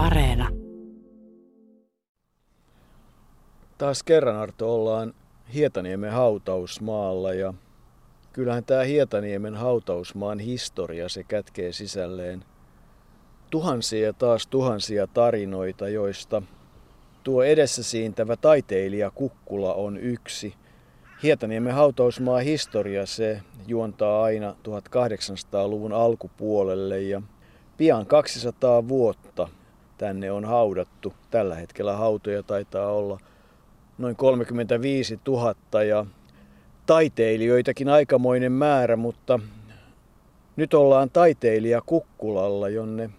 Areena. Taas kerran Arto ollaan Hietaniemen hautausmaalla ja kyllähän tämä Hietaniemen hautausmaan historia se kätkee sisälleen tuhansia ja taas tuhansia tarinoita, joista tuo edessä siintävä taiteilija Kukkula on yksi. Hietaniemen hautausmaa historia se juontaa aina 1800-luvun alkupuolelle ja pian 200 vuotta tänne on haudattu. Tällä hetkellä hautoja taitaa olla noin 35 000 ja taiteilijoitakin aikamoinen määrä, mutta nyt ollaan taiteilija Kukkulalla, jonne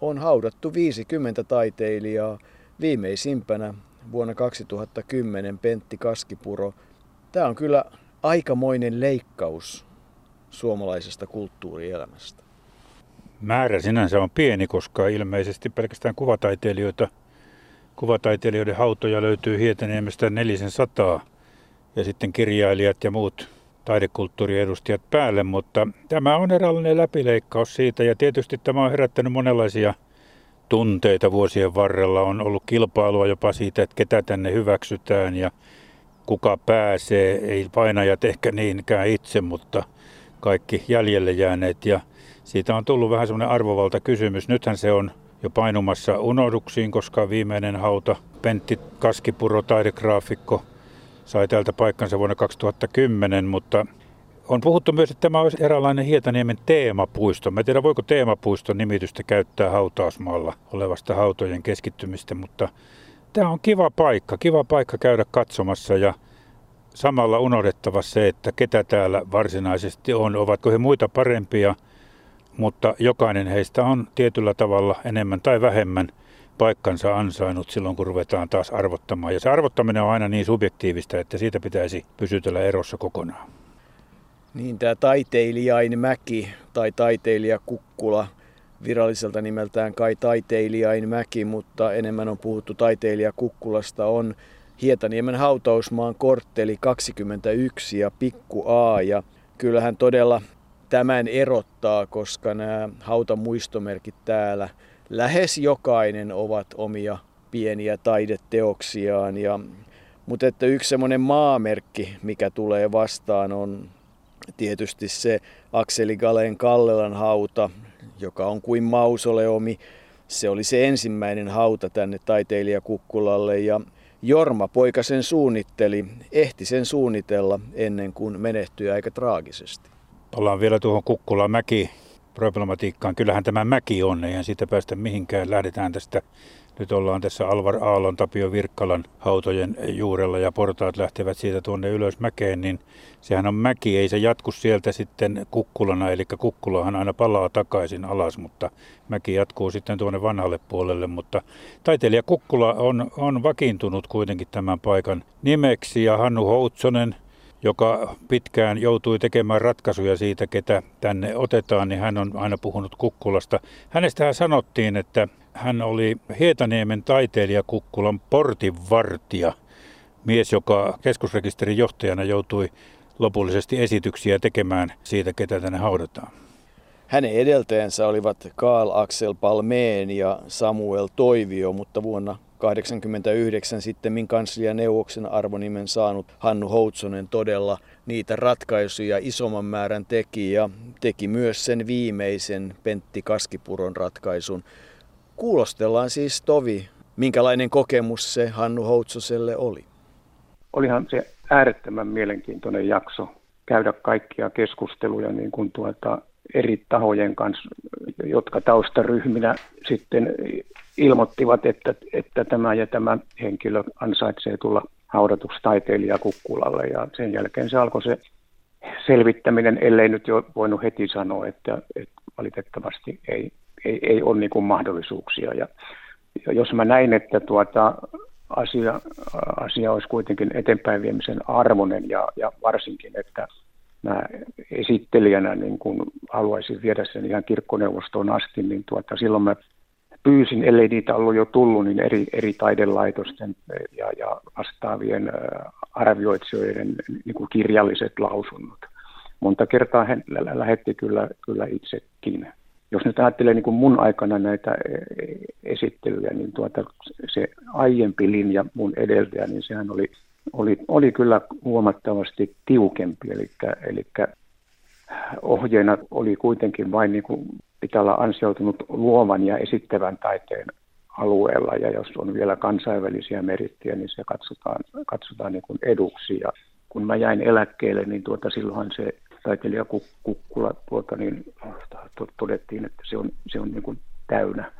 on haudattu 50 taiteilijaa, viimeisimpänä vuonna 2010 Pentti Kaskipuro. Tämä on kyllä aikamoinen leikkaus suomalaisesta kulttuurielämästä. Määrä sinänsä on pieni, koska ilmeisesti pelkästään kuvataiteilijoita, kuvataiteilijoiden hautoja löytyy Hietaniemestä 400 ja sitten kirjailijat ja muut taidekulttuuriedustajat päälle, mutta tämä on eräänlainen läpileikkaus siitä ja tietysti tämä on herättänyt monenlaisia tunteita vuosien varrella. On ollut kilpailua jopa siitä, että ketä tänne hyväksytään ja kuka pääsee. Ei painajat ehkä niinkään itse, mutta kaikki jäljelle jääneet ja siitä on tullut vähän semmoinen arvovalta kysymys. Nythän se on jo painumassa unohduksiin, koska viimeinen hauta Pentti Kaskipuro, taidegraafikko, sai täältä paikkansa vuonna 2010, mutta on puhuttu myös, että tämä olisi eräänlainen Hietaniemen teemapuisto. Mä en tiedä, voiko teemapuiston nimitystä käyttää hautausmaalla olevasta hautojen keskittymistä, mutta tämä on kiva paikka, kiva paikka käydä katsomassa ja samalla unohdettava se, että ketä täällä varsinaisesti on, ovatko he muita parempia, mutta jokainen heistä on tietyllä tavalla enemmän tai vähemmän paikkansa ansainnut silloin, kun ruvetaan taas arvottamaan. Ja se arvottaminen on aina niin subjektiivista, että siitä pitäisi pysytellä erossa kokonaan. Niin tämä taiteilijain mäki tai taiteilija Kukkula viralliselta nimeltään kai taiteilijain mäki, mutta enemmän on puhuttu taiteilija Kukkulasta on Hietaniemen hautausmaan kortteli 21 ja Pikku A ja kyllähän todella tämän erottaa, koska nämä hautamuistomerkit täällä lähes jokainen ovat omia pieniä taideteoksiaan. Ja, mutta että yksi semmoinen maamerkki, mikä tulee vastaan, on tietysti se Akseli Galen Kallelan hauta, joka on kuin mausoleomi. Se oli se ensimmäinen hauta tänne taiteilijakukkulalle ja Jorma poika sen suunnitteli, ehti sen suunnitella ennen kuin menehtyi aika traagisesti. Palaan vielä tuohon Kukkulan mäki problematiikkaan. Kyllähän tämä mäki on, eihän siitä päästä mihinkään. Lähdetään tästä, nyt ollaan tässä Alvar Aallon, Tapio Virkkalan hautojen juurella ja portaat lähtevät siitä tuonne ylös mäkeen, niin sehän on mäki, ei se jatku sieltä sitten kukkulana, eli kukkulahan aina palaa takaisin alas, mutta mäki jatkuu sitten tuonne vanhalle puolelle, mutta taiteilija Kukkula on, on vakiintunut kuitenkin tämän paikan nimeksi ja Hannu Houtsonen – joka pitkään joutui tekemään ratkaisuja siitä, ketä tänne otetaan, niin hän on aina puhunut Kukkulasta. Hänestä sanottiin, että hän oli Hietaniemen taiteilija Kukkulan portinvartija, mies, joka keskusrekisterin johtajana joutui lopullisesti esityksiä tekemään siitä, ketä tänne haudataan. Hänen edeltäjänsä olivat Karl Axel Palmeen ja Samuel Toivio, mutta vuonna 1989 sitten kanslianeuvoksen arvonimen saanut Hannu Houtsonen todella niitä ratkaisuja isomman määrän teki ja teki myös sen viimeisen Pentti Kaskipuron ratkaisun. Kuulostellaan siis Tovi, minkälainen kokemus se Hannu Houtsoselle oli. Olihan se äärettömän mielenkiintoinen jakso käydä kaikkia keskusteluja niin kuin tuota eri tahojen kanssa, jotka taustaryhminä sitten ilmoittivat, että, että tämä ja tämä henkilö ansaitsee tulla haudatuksi taiteilija Kukkulalle. Ja sen jälkeen se alkoi se selvittäminen, ellei nyt jo voinut heti sanoa, että, että valitettavasti ei, ei, ei ole niin mahdollisuuksia. Ja, ja jos mä näin, että tuota, asia, asia olisi kuitenkin eteenpäin viemisen arvoinen ja, ja varsinkin, että mä esittelijänä niin kun haluaisin viedä sen ihan kirkkoneuvostoon asti, niin tuota, silloin mä pyysin, ellei niitä ollut jo tullut, niin eri, eri taidelaitosten ja, ja vastaavien arvioitsijoiden niin kuin kirjalliset lausunnot. Monta kertaa hän lähetti kyllä, kyllä itsekin. jos nyt ajattelee niin kuin mun aikana näitä e, esittelyjä, niin tuota, se aiempi linja mun edeltäjä, niin sehän oli, oli, oli kyllä huomattavasti tiukempi. Eli, eli ohjeena oli kuitenkin vain niin kuin, pitää olla ansioutunut luovan ja esittävän taiteen alueella, ja jos on vielä kansainvälisiä merittejä, niin se katsotaan, katsotaan niin kuin eduksi. Ja kun mä jäin eläkkeelle, niin tuota, silloinhan se taiteilija Kukkula tuota, niin, todettiin, että se on, se on niin kuin täynnä.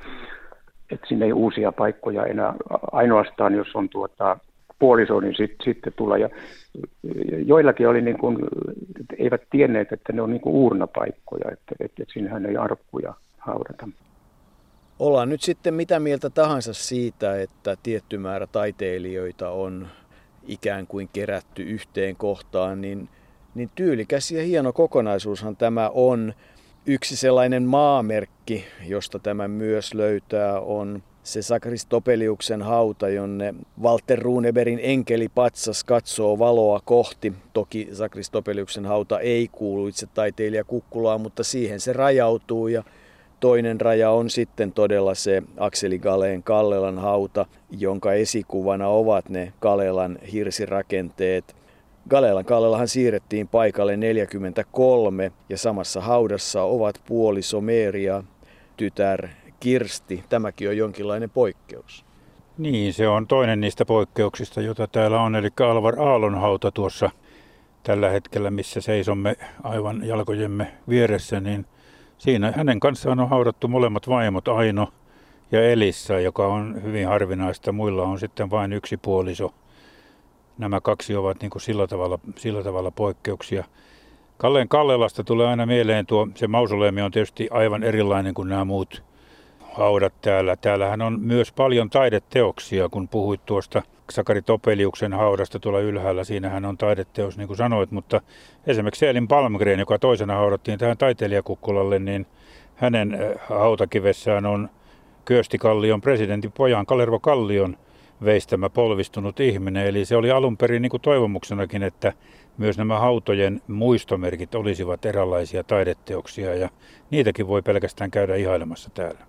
Että sinne ei uusia paikkoja enää, ainoastaan jos on tuota, puoliso, niin sit, sitten tulla. Ja joillakin oli niin kuin, eivät tienneet, että ne on niin kuin uurnapaikkoja, että, että, että sinnehän ei arkkuja haudata. Ollaan nyt sitten mitä mieltä tahansa siitä, että tietty määrä taiteilijoita on ikään kuin kerätty yhteen kohtaan, niin, niin tyylikäs ja hieno kokonaisuushan tämä on. Yksi sellainen maamerkki, josta tämä myös löytää, on se Sakris Topeliuksen hauta, jonne Walter Runeberin enkeli patsas katsoo valoa kohti. Toki Sakris Topeliuksen hauta ei kuulu itse taiteilija Kukkulaan, mutta siihen se rajautuu ja Toinen raja on sitten todella se Akseli Galeen Kallelan hauta, jonka esikuvana ovat ne Kalelan hirsirakenteet. Galelan Kallelahan siirrettiin paikalle 43 ja samassa haudassa ovat puoli Someria, tytär Kirsti. Tämäkin on jonkinlainen poikkeus. Niin, se on toinen niistä poikkeuksista, jota täällä on, eli Alvar Aallon hauta tuossa tällä hetkellä, missä seisomme aivan jalkojemme vieressä, niin – Siinä hänen kanssaan on haudattu molemmat vaimot Aino ja Elissa, joka on hyvin harvinaista. Muilla on sitten vain yksi puoliso. Nämä kaksi ovat niin kuin sillä, tavalla, sillä tavalla poikkeuksia. Kalleen Kallelasta tulee aina mieleen tuo, se mausoleemi on tietysti aivan erilainen kuin nämä muut haudat täällä. Täällähän on myös paljon taideteoksia, kun puhuit tuosta Sakari Topeliuksen haudasta tuolla ylhäällä. Siinähän on taideteos, niin kuin sanoit, mutta esimerkiksi Elin Palmgren, joka toisena haudattiin tähän taiteilijakukkulalle, niin hänen äh, hautakivessään on Kyösti Kallion presidentin pojan Kalervo Kallion veistämä polvistunut ihminen. Eli se oli alun perin niin kuin toivomuksenakin, että myös nämä hautojen muistomerkit olisivat eräänlaisia taideteoksia ja niitäkin voi pelkästään käydä ihailemassa täällä.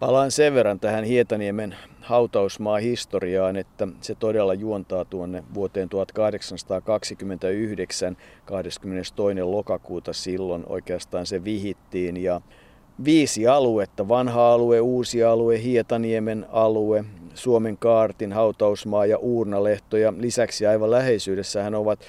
Palaan sen verran tähän Hietaniemen hautausmaa historiaan, että se todella juontaa tuonne vuoteen 1829, 22. lokakuuta silloin oikeastaan se vihittiin ja viisi aluetta, vanha alue, uusi alue, Hietaniemen alue, Suomen kaartin hautausmaa ja Uurnalehto ja lisäksi aivan läheisyydessähän ovat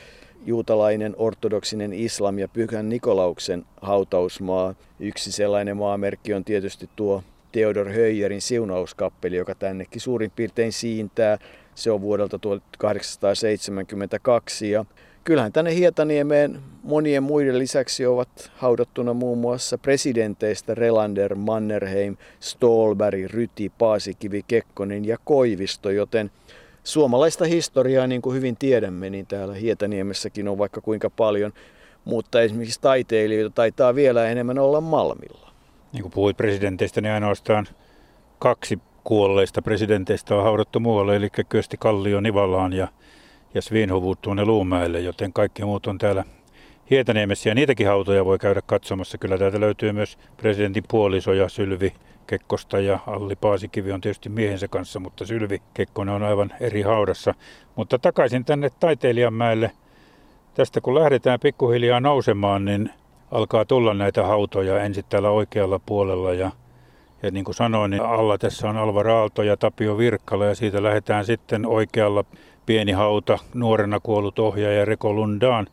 juutalainen, ortodoksinen islam ja Pyhän Nikolauksen hautausmaa. Yksi sellainen maamerkki on tietysti tuo Theodor Höyerin siunauskappeli, joka tännekin suurin piirtein siintää. Se on vuodelta 1872 ja kyllähän tänne Hietaniemeen monien muiden lisäksi ovat haudattuna muun muassa presidenteistä Relander, Mannerheim, Stolberg, Ryti, Paasikivi, Kekkonen ja Koivisto, joten suomalaista historiaa, niin kuin hyvin tiedämme, niin täällä Hietaniemessäkin on vaikka kuinka paljon, mutta esimerkiksi taiteilijoita taitaa vielä enemmän olla Malmilla niin kuin puhuit presidenteistä, niin ainoastaan kaksi kuolleista presidenteistä on haudattu muualle, eli Kösti Kallio Nivalaan ja, ja Svinhovut tuonne Luumäelle, joten kaikki muut on täällä Hietaniemessä ja niitäkin hautoja voi käydä katsomassa. Kyllä täältä löytyy myös presidentin puoliso ja Sylvi Kekkosta ja Alli Paasikivi on tietysti miehensä kanssa, mutta Sylvi Kekkonen on aivan eri haudassa. Mutta takaisin tänne Taiteilijanmäelle. Tästä kun lähdetään pikkuhiljaa nousemaan, niin alkaa tulla näitä hautoja ensin täällä oikealla puolella ja, ja niin kuin sanoin, niin alla tässä on Alvar Aalto ja Tapio Virkkala ja siitä lähdetään sitten oikealla pieni hauta, nuorena kuollut ohjaaja Reko Lundaan.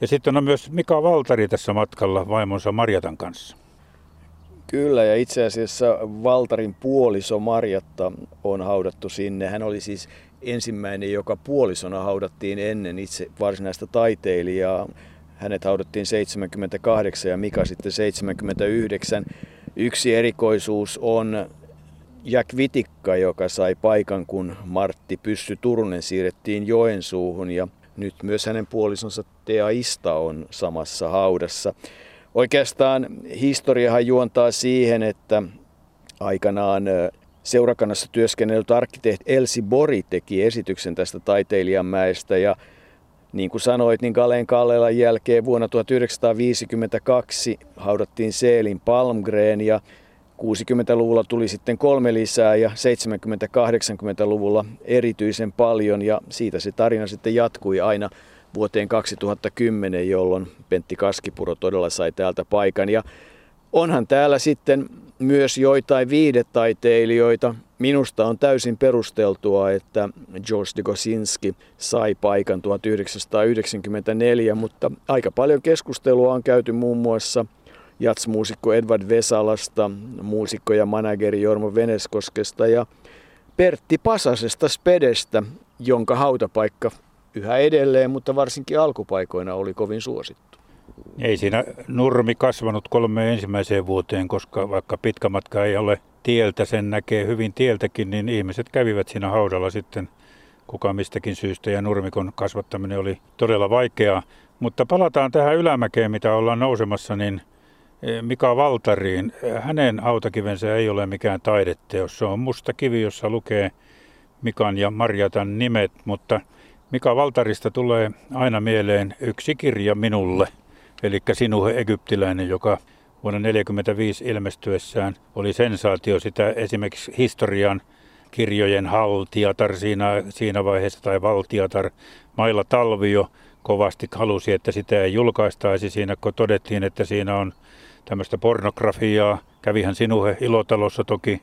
Ja sitten on myös Mika Valtari tässä matkalla vaimonsa Marjatan kanssa. Kyllä, ja itse asiassa Valtarin puoliso Marjatta on haudattu sinne. Hän oli siis ensimmäinen, joka puolisona haudattiin ennen itse varsinaista taiteilijaa. Hänet haudattiin 78 ja Mika sitten 79. Yksi erikoisuus on Jack Vitikka, joka sai paikan, kun Martti Pyssy Turunen siirrettiin Joensuuhun ja nyt myös hänen puolisonsa Tea Ista on samassa haudassa. Oikeastaan historiahan juontaa siihen, että aikanaan seurakannassa työskennellyt arkkitehti Elsi Bori teki esityksen tästä taiteilijanmäestä ja Niin kuin sanoit, niin Galen Kallelan jälkeen vuonna 1952 haudattiin Seelin Palmgren ja 60-luvulla tuli sitten kolme lisää ja 70-80-luvulla erityisen paljon ja siitä se tarina sitten jatkui aina vuoteen 2010, jolloin Pentti Kaskipuro todella sai täältä paikan. Ja onhan täällä sitten myös joitain viidetaiteilijoita. Minusta on täysin perusteltua, että George de Gosinski sai paikan 1994, mutta aika paljon keskustelua on käyty muun muassa jatsmuusikko Edward Vesalasta, muusikko ja manageri Jormo Veneskoskesta ja Pertti Pasasesta Spedestä, jonka hautapaikka yhä edelleen, mutta varsinkin alkupaikoina oli kovin suosittu. Ei siinä nurmi kasvanut kolmeen ensimmäiseen vuoteen, koska vaikka pitkä matka ei ole tieltä, sen näkee hyvin tieltäkin, niin ihmiset kävivät siinä haudalla sitten kuka mistäkin syystä ja nurmikon kasvattaminen oli todella vaikeaa. Mutta palataan tähän ylämäkeen, mitä ollaan nousemassa, niin eh, Mika Valtariin. Hänen hautakivensä ei ole mikään taideteos. Se on musta kivi, jossa lukee Mikan ja Marjatan nimet, mutta Mika Valtarista tulee aina mieleen yksi kirja minulle, eli Sinuhe Egyptiläinen, joka vuonna 1945 ilmestyessään oli sensaatio sitä esimerkiksi historian kirjojen haltiatar siinä, siinä vaiheessa tai valtiatar Mailla Talvio kovasti halusi, että sitä ei julkaistaisi siinä, kun todettiin, että siinä on tämmöistä pornografiaa. Kävihän Sinuhe ilotalossa toki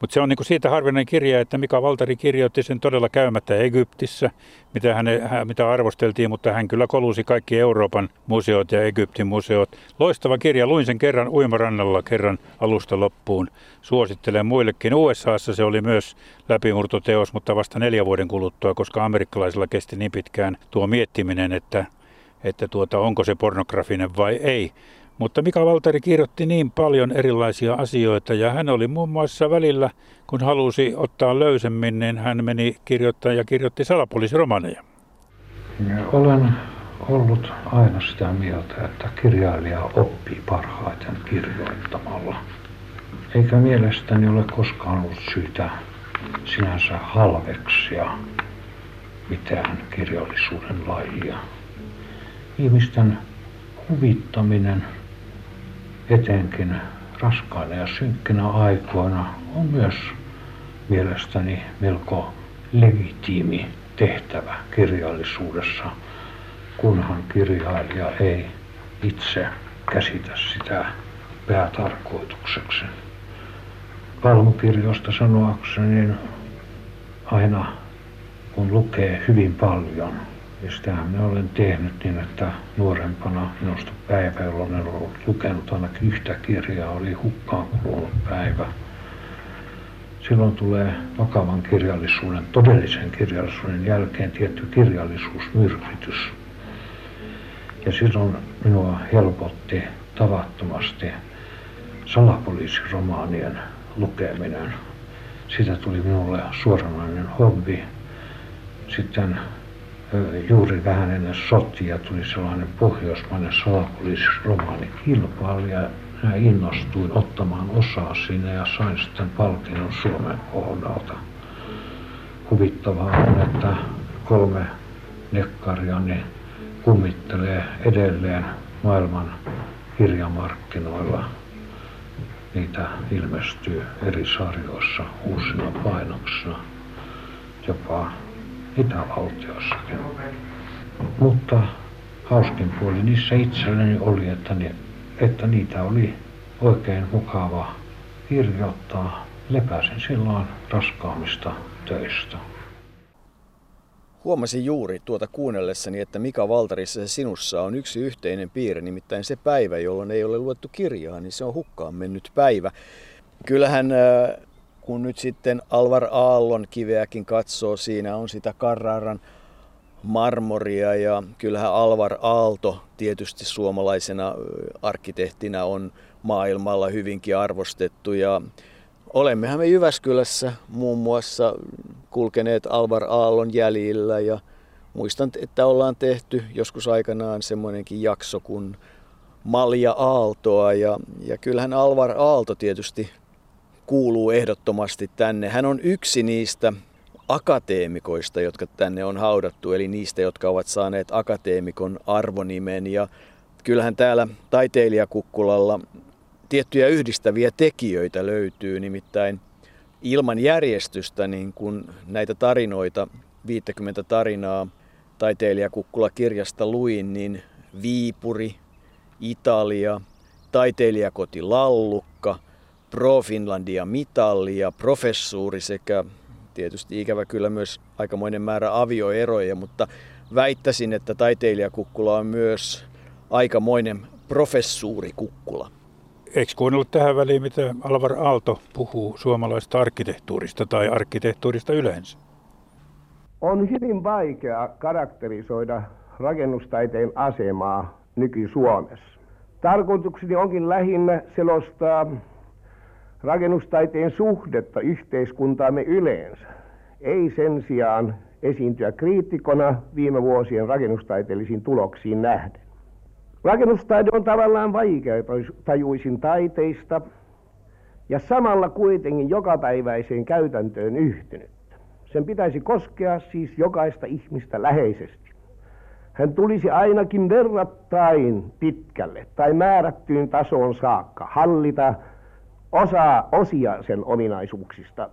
mutta se on niinku siitä harvinainen kirja, että Mika Valtari kirjoitti sen todella käymättä Egyptissä, mitä, häne, mitä arvosteltiin, mutta hän kyllä kolusi kaikki Euroopan museot ja Egyptin museot. Loistava kirja, luin sen kerran uimarannalla kerran alusta loppuun. Suosittelen muillekin. USAssa se oli myös läpimurtoteos, mutta vasta neljä vuoden kuluttua, koska amerikkalaisilla kesti niin pitkään tuo miettiminen, että, että tuota, onko se pornografinen vai ei. Mutta Mika Valtari kirjoitti niin paljon erilaisia asioita ja hän oli muun muassa välillä, kun halusi ottaa löysemmin, niin hän meni kirjoittaa ja kirjoitti salapoliisiromaneja. Olen ollut aina sitä mieltä, että kirjailija oppii parhaiten kirjoittamalla. Eikä mielestäni ole koskaan ollut syytä sinänsä halveksia mitään kirjallisuuden lajia. Ihmisten huvittaminen etenkin raskaina ja synkkinä aikoina on myös mielestäni melko legitiimi tehtävä kirjallisuudessa, kunhan kirjailija ei itse käsitä sitä päätarkoitukseksi. Palmukirjoista sanoakseni, niin aina kun lukee hyvin paljon, ja sitähän minä olen tehnyt niin, että nuorempana minusta päivä, jolloin en ollut lukenut ainakin yhtä kirjaa, oli hukkaan kulunut päivä. Silloin tulee vakavan kirjallisuuden, todellisen kirjallisuuden jälkeen tietty kirjallisuusmyrkytys. Ja silloin minua helpotti tavattomasti salapoliisiromaanien lukeminen. Siitä tuli minulle suoranainen hobby. Sitten juuri vähän ennen sotia tuli sellainen pohjoismainen salapoliisiromaani kilpailu ja minä innostuin ottamaan osaa siinä ja sain sitten palkinnon Suomen kohdalta. Huvittavaa on, että kolme nekkariani kummittelee edelleen maailman kirjamarkkinoilla. Niitä ilmestyy eri sarjoissa uusina painoksina, jopa itävaltiossakin. Mutta hauskin puoli niissä itselläni oli, että, ne, että niitä oli oikein mukava kirjoittaa. Lepäsin silloin raskaamista töistä. Huomasin juuri tuota kuunnellessani, että Mika Valtarissa ja sinussa on yksi yhteinen piirre, nimittäin se päivä, jolloin ei ole luettu kirjaa, niin se on hukkaan mennyt päivä. Kyllähän äh, kun nyt sitten Alvar Aallon kiveäkin katsoo, siinä on sitä Carraran marmoria ja kyllähän Alvar Aalto tietysti suomalaisena arkkitehtinä on maailmalla hyvinkin arvostettu ja olemmehan me Jyväskylässä muun muassa kulkeneet Alvar Aallon jäljillä ja muistan, että ollaan tehty joskus aikanaan semmoinenkin jakso kuin Malja Aaltoa ja, ja kyllähän Alvar Aalto tietysti kuuluu ehdottomasti tänne. Hän on yksi niistä akateemikoista, jotka tänne on haudattu, eli niistä, jotka ovat saaneet akateemikon arvonimen. Ja kyllähän täällä taiteilijakukkulalla tiettyjä yhdistäviä tekijöitä löytyy, nimittäin ilman järjestystä niin kun näitä tarinoita, 50 tarinaa taiteilijakukkula kirjasta luin, niin Viipuri, Italia, taiteilijakoti Lallukka, Pro Finlandia mitalli ja professuuri sekä tietysti ikävä kyllä myös aikamoinen määrä avioeroja, mutta väittäisin, että taiteilijakukkula on myös aikamoinen professuurikukkula. Eikö kuunnellut tähän väliin, mitä Alvar Aalto puhuu suomalaista arkkitehtuurista tai arkkitehtuurista yleensä? On hyvin vaikea karakterisoida rakennustaiteen asemaa nyky-Suomessa. Tarkoitukseni onkin lähinnä selostaa rakennustaiteen suhdetta yhteiskuntaamme yleensä. Ei sen sijaan esiintyä kriittikona viime vuosien rakennustaiteellisiin tuloksiin nähden. Rakennustaide on tavallaan tajuisin taiteista ja samalla kuitenkin jokapäiväiseen käytäntöön yhtynyt. Sen pitäisi koskea siis jokaista ihmistä läheisesti. Hän tulisi ainakin verrattain pitkälle tai määrättyyn tasoon saakka hallita osaa osia sen ominaisuuksista.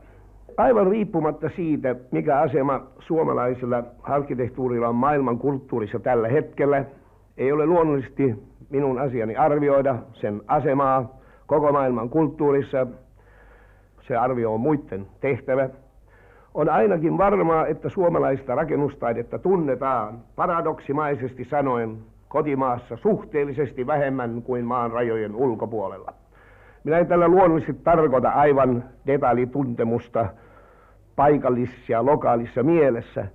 Aivan riippumatta siitä, mikä asema suomalaisella arkkitehtuurilla on maailman kulttuurissa tällä hetkellä, ei ole luonnollisesti minun asiani arvioida sen asemaa koko maailman kulttuurissa. Se arvio on muiden tehtävä. On ainakin varmaa, että suomalaista rakennustaidetta tunnetaan paradoksimaisesti sanoen kotimaassa suhteellisesti vähemmän kuin maan rajojen ulkopuolella. Minä en tällä luonnollisesti tarkoita aivan detaljituntemusta paikallisessa ja lokaalissa mielessä,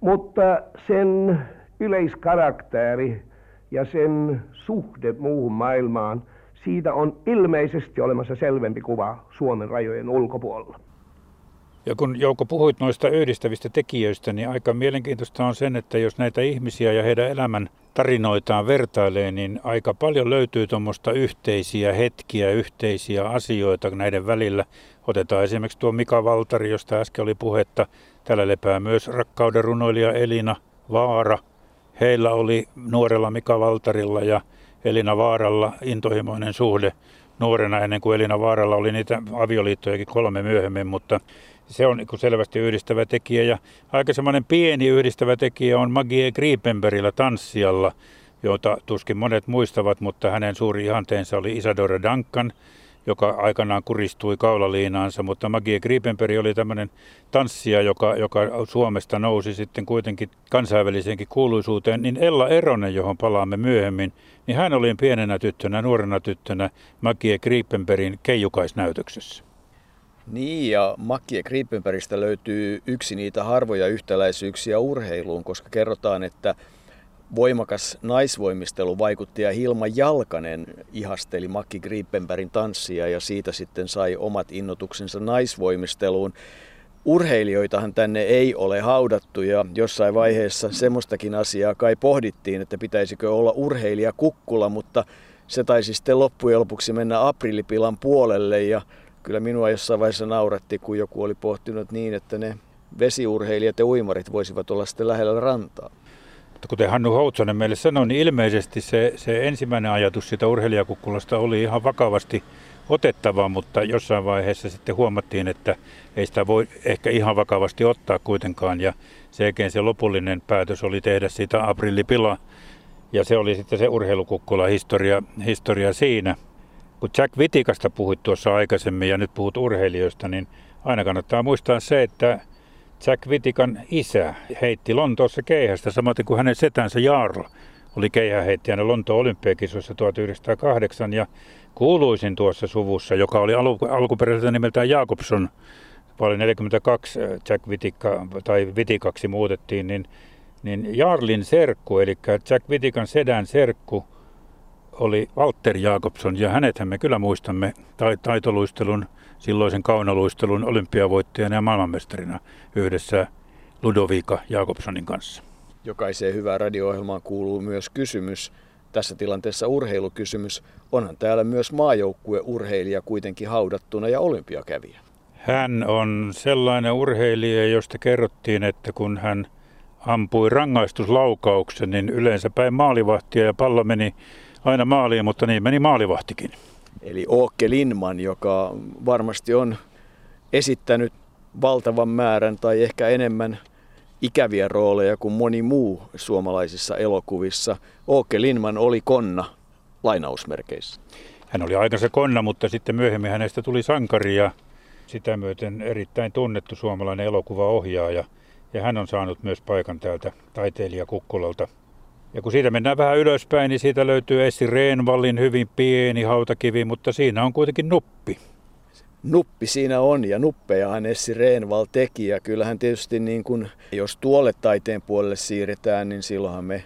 mutta sen yleiskarakteri ja sen suhde muuhun maailmaan, siitä on ilmeisesti olemassa selvempi kuva Suomen rajojen ulkopuolella. Ja kun Jouko puhuit noista yhdistävistä tekijöistä, niin aika mielenkiintoista on sen, että jos näitä ihmisiä ja heidän elämän tarinoitaan vertailee, niin aika paljon löytyy tuommoista yhteisiä hetkiä, yhteisiä asioita näiden välillä. Otetaan esimerkiksi tuo Mika Valtari, josta äsken oli puhetta. Täällä lepää myös rakkauden runoilija Elina Vaara. Heillä oli nuorella Mika Valtarilla ja Elina Vaaralla intohimoinen suhde nuorena ennen kuin Elina Vaaralla oli niitä avioliittojakin kolme myöhemmin, mutta se on niin selvästi yhdistävä tekijä. Ja aika semmoinen pieni yhdistävä tekijä on Magie Griepenbergillä tanssijalla, jota tuskin monet muistavat, mutta hänen suuri ihanteensa oli Isadora Duncan, joka aikanaan kuristui kaulaliinaansa, mutta Magie Griepenberg oli tämmöinen tanssija, joka, joka Suomesta nousi sitten kuitenkin kansainväliseenkin kuuluisuuteen, niin Ella Eronen, johon palaamme myöhemmin, niin hän oli pienenä tyttönä, nuorena tyttönä Magie Griepenbergin keijukaisnäytöksessä. Niin, ja Makkie Kriippenbergistä löytyy yksi niitä harvoja yhtäläisyyksiä urheiluun, koska kerrotaan, että voimakas naisvoimistelu vaikutti ja Hilma Jalkanen ihasteli Makki Grippenbergin tanssia ja siitä sitten sai omat innotuksensa naisvoimisteluun. Urheilijoitahan tänne ei ole haudattu ja jossain vaiheessa semmoistakin asiaa kai pohdittiin, että pitäisikö olla urheilija kukkula, mutta se taisi sitten loppujen lopuksi mennä aprillipilan puolelle ja kyllä minua jossain vaiheessa nauratti, kun joku oli pohtinut niin, että ne vesiurheilijat ja uimarit voisivat olla sitten lähellä rantaa. Kuten Hannu Houtsonen meille sanoi, niin ilmeisesti se, se ensimmäinen ajatus siitä urheilijakukkulasta oli ihan vakavasti otettava, mutta jossain vaiheessa sitten huomattiin, että ei sitä voi ehkä ihan vakavasti ottaa kuitenkaan. Ja sekin se lopullinen päätös oli tehdä siitä aprillipila. Ja se oli sitten se urheilukukkula historia, historia siinä. Kun Jack Vitikasta puhuit tuossa aikaisemmin ja nyt puhut urheilijoista, niin aina kannattaa muistaa se, että Jack Vitikan isä heitti Lontoossa keihästä, samaten kuin hänen setänsä Jarl oli keihäheittäjänä Lontoon olympiakisoissa 1908 ja kuuluisin tuossa suvussa, joka oli alku, alkuperäiseltä nimeltään Jakobson, vuonna 42 Jack Vitikka, tai Vitikaksi muutettiin, niin, niin Jarlin serkku, eli Jack Vitikan sedän serkku, oli Walter Jakobson ja hänethän me kyllä muistamme taitoluistelun, silloisen kaunoluistelun olympiavoittajana ja maailmanmestarina yhdessä Ludovika Jakobsonin kanssa. Jokaiseen hyvään radio-ohjelmaan kuuluu myös kysymys, tässä tilanteessa urheilukysymys. Onhan täällä myös maajoukkueurheilija kuitenkin haudattuna ja olympiakävijä. Hän on sellainen urheilija, josta kerrottiin, että kun hän ampui rangaistuslaukauksen, niin yleensä päin maalivahtia ja pallo meni aina maaliin, mutta niin meni maalivahtikin. Eli Åke Lindman, joka varmasti on esittänyt valtavan määrän tai ehkä enemmän ikäviä rooleja kuin moni muu suomalaisissa elokuvissa. Åke Lindman oli konna lainausmerkeissä. Hän oli aikansa konna, mutta sitten myöhemmin hänestä tuli sankari ja sitä myöten erittäin tunnettu suomalainen elokuvaohjaaja. Ja hän on saanut myös paikan täältä taiteilija Kukkulalta. Ja kun siitä mennään vähän ylöspäin, niin siitä löytyy Essi Reenvallin hyvin pieni hautakivi, mutta siinä on kuitenkin nuppi. Nuppi siinä on ja nuppejahan Essi Reenval teki ja kyllähän tietysti niin kun, jos tuolle taiteen puolelle siirretään, niin silloinhan me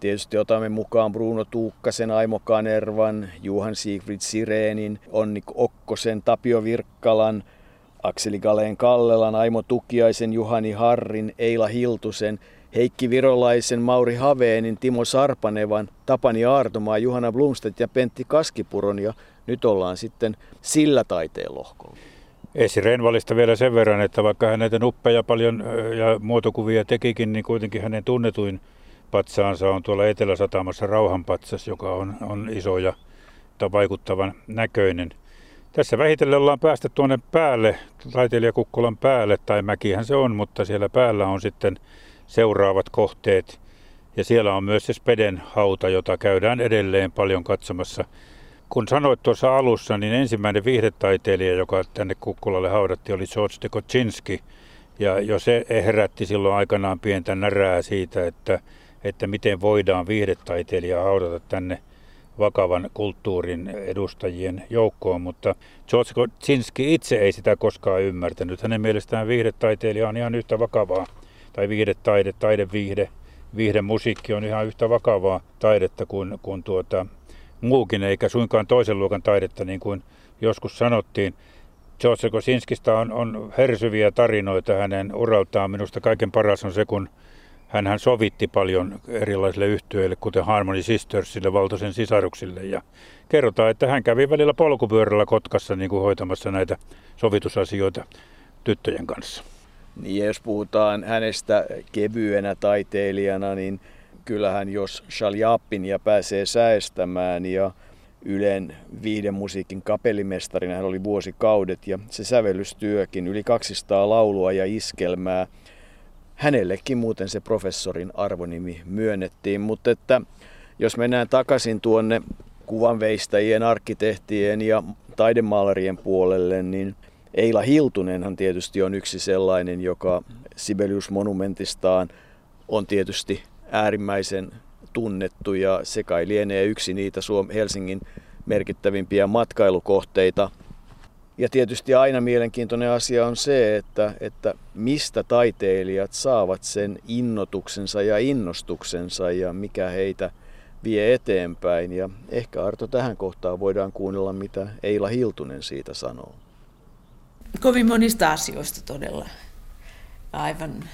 Tietysti otamme mukaan Bruno Tuukkasen, Aimo Kanervan, Juhan Siegfried Sireenin, Onni Okkosen, Tapio Virkkalan, Akseli Galeen Kallelan, Aimo Tukiaisen, Juhani Harrin, Eila Hiltusen, Heikki Virolaisen, Mauri Haveenin, Timo Sarpanevan, Tapani Aartomaa, Juhana Blomstedt ja Pentti Kaskipuron ja nyt ollaan sitten sillä taiteen lohkolla. Esi Renvalista vielä sen verran, että vaikka hän näitä nuppeja paljon ja muotokuvia tekikin, niin kuitenkin hänen tunnetuin patsaansa on tuolla Etelä-Satamassa Rauhanpatsas, joka on, on iso ja vaikuttavan näköinen. Tässä vähitellen ollaan päästä tuonne päälle, taiteilijakukkulan päälle, tai mäkihän se on, mutta siellä päällä on sitten seuraavat kohteet. Ja siellä on myös se Speden hauta, jota käydään edelleen paljon katsomassa. Kun sanoit tuossa alussa, niin ensimmäinen viihdetaiteilija, joka tänne kukkulalle haudattiin, oli George de Kocinski. Ja jo se herätti silloin aikanaan pientä närää siitä, että että miten voidaan viihdetaiteilija haudata tänne vakavan kulttuurin edustajien joukkoon, mutta George Kocinski itse ei sitä koskaan ymmärtänyt. Hänen mielestään viihdetaiteilija on ihan yhtä vakavaa, tai viihdetaide, taideviihde, viihdemusiikki on ihan yhtä vakavaa taidetta kuin, kuin tuota, muukin, eikä suinkaan toisen luokan taidetta, niin kuin joskus sanottiin. George Kocinskista on, on hersyviä tarinoita hänen uraltaan. Minusta kaiken paras on se, kun hän sovitti paljon erilaisille yhtiöille, kuten Harmony Sistersille, valtoisen sisaruksille. Ja kerrotaan, että hän kävi välillä polkupyörällä Kotkassa niin kuin hoitamassa näitä sovitusasioita tyttöjen kanssa. Niin, jos puhutaan hänestä kevyenä taiteilijana, niin kyllähän jos Shaljapinia pääsee säästämään ja Ylen viiden musiikin kapellimestarina hän oli vuosikaudet ja se sävellystyökin, yli 200 laulua ja iskelmää – hänellekin muuten se professorin arvonimi myönnettiin, mutta että jos mennään takaisin tuonne kuvanveistäjien, arkkitehtien ja taidemaalarien puolelle, niin Eila Hiltunenhan tietysti on yksi sellainen, joka Sibelius monumentistaan on tietysti äärimmäisen tunnettu ja se kai lienee yksi niitä Suom- Helsingin merkittävimpiä matkailukohteita – ja tietysti aina mielenkiintoinen asia on se, että, että mistä taiteilijat saavat sen innotuksensa ja innostuksensa ja mikä heitä vie eteenpäin. Ja ehkä Arto tähän kohtaan voidaan kuunnella, mitä Eila Hiltunen siitä sanoo. Kovin monista asioista todella. Aivan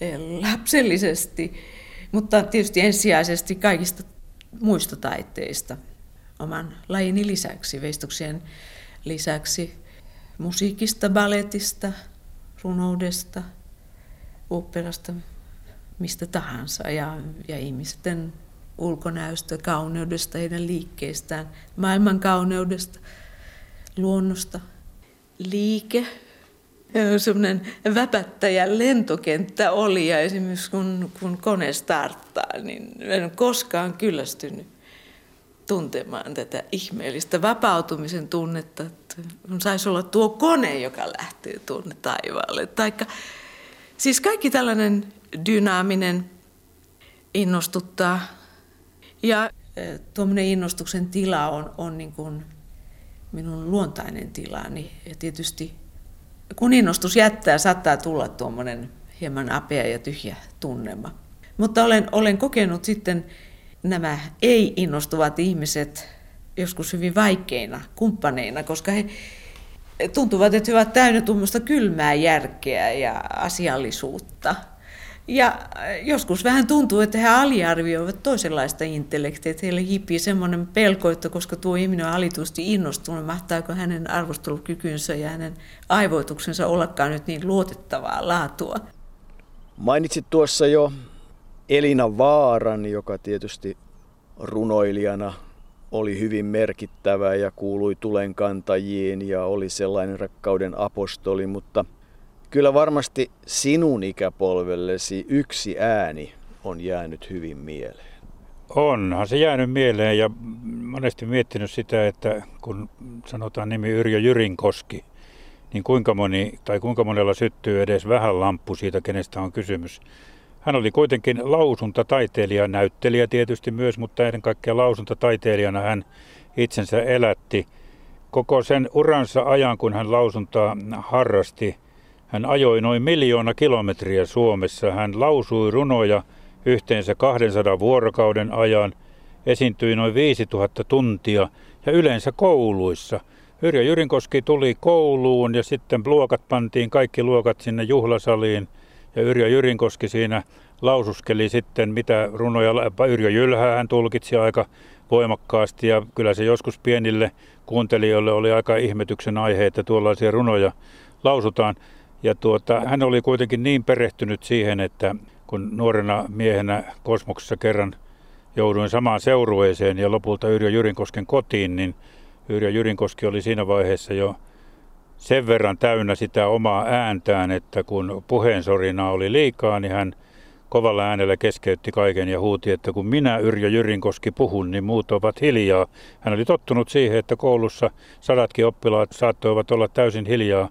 eh, lapsellisesti, mutta tietysti ensisijaisesti kaikista muista taiteista oman lajini lisäksi, veistoksien lisäksi musiikista, balletista, runoudesta, operasta, mistä tahansa ja, ja ihmisten ulkonäöstä, kauneudesta, heidän liikkeestään, maailman kauneudesta, luonnosta. Liike, semmoinen väpättäjä lentokenttä oli ja esimerkiksi kun, kun kone starttaa, niin en ole koskaan kyllästynyt tuntemaan tätä ihmeellistä vapautumisen tunnetta, saisi olla tuo kone, joka lähtee tuonne taivaalle. Taikka, siis kaikki tällainen dynaaminen innostuttaa. Ja e, tuommoinen innostuksen tila on, on niin kuin minun luontainen tilani. Ja tietysti kun innostus jättää, saattaa tulla tuommoinen hieman apea ja tyhjä tunnelma. Mutta olen, olen kokenut sitten nämä ei-innostuvat ihmiset joskus hyvin vaikeina kumppaneina, koska he tuntuvat, että he ovat täynnä tuommoista kylmää järkeä ja asiallisuutta. Ja äh, joskus vähän tuntuu, että he aliarvioivat toisenlaista intellektiä, että heille hiipii semmoinen pelko, että koska tuo ihminen on alitusti innostunut, mahtaako hänen arvostelukykynsä ja hänen aivoituksensa ollakaan nyt niin luotettavaa laatua. Mainitsit tuossa jo Elina Vaaran, joka tietysti runoilijana oli hyvin merkittävä ja kuului tulenkantajiin ja oli sellainen rakkauden apostoli, mutta kyllä varmasti sinun ikäpolvellesi yksi ääni on jäänyt hyvin mieleen. Onhan se jäänyt mieleen ja monesti miettinyt sitä, että kun sanotaan nimi Yrjö Jyrinkoski, niin kuinka moni tai kuinka monella syttyy edes vähän lamppu siitä, kenestä on kysymys. Hän oli kuitenkin lausuntataiteilija, näyttelijä tietysti myös, mutta ennen kaikkea lausuntataiteilijana hän itsensä elätti. Koko sen uransa ajan, kun hän lausuntaa harrasti, hän ajoi noin miljoona kilometriä Suomessa. Hän lausui runoja yhteensä 200 vuorokauden ajan, esiintyi noin 5000 tuntia ja yleensä kouluissa. Yrjö Jyrinkoski tuli kouluun ja sitten luokat pantiin kaikki luokat sinne juhlasaliin – ja Yrjö Jyrinkoski siinä laususkeli sitten, mitä runoja Yrjö Jylhä hän tulkitsi aika voimakkaasti ja kyllä se joskus pienille kuuntelijoille oli aika ihmetyksen aihe, että tuollaisia runoja lausutaan. Ja tuota, hän oli kuitenkin niin perehtynyt siihen, että kun nuorena miehenä kosmoksessa kerran jouduin samaan seurueeseen ja lopulta Yrjö Jyrinkosken kotiin, niin Yrjö Jyrinkoski oli siinä vaiheessa jo sen verran täynnä sitä omaa ääntään, että kun puheensorina oli liikaa, niin hän kovalla äänellä keskeytti kaiken ja huuti, että kun minä Yrjö Jyrinkoski puhun, niin muut ovat hiljaa. Hän oli tottunut siihen, että koulussa sadatkin oppilaat saattoivat olla täysin hiljaa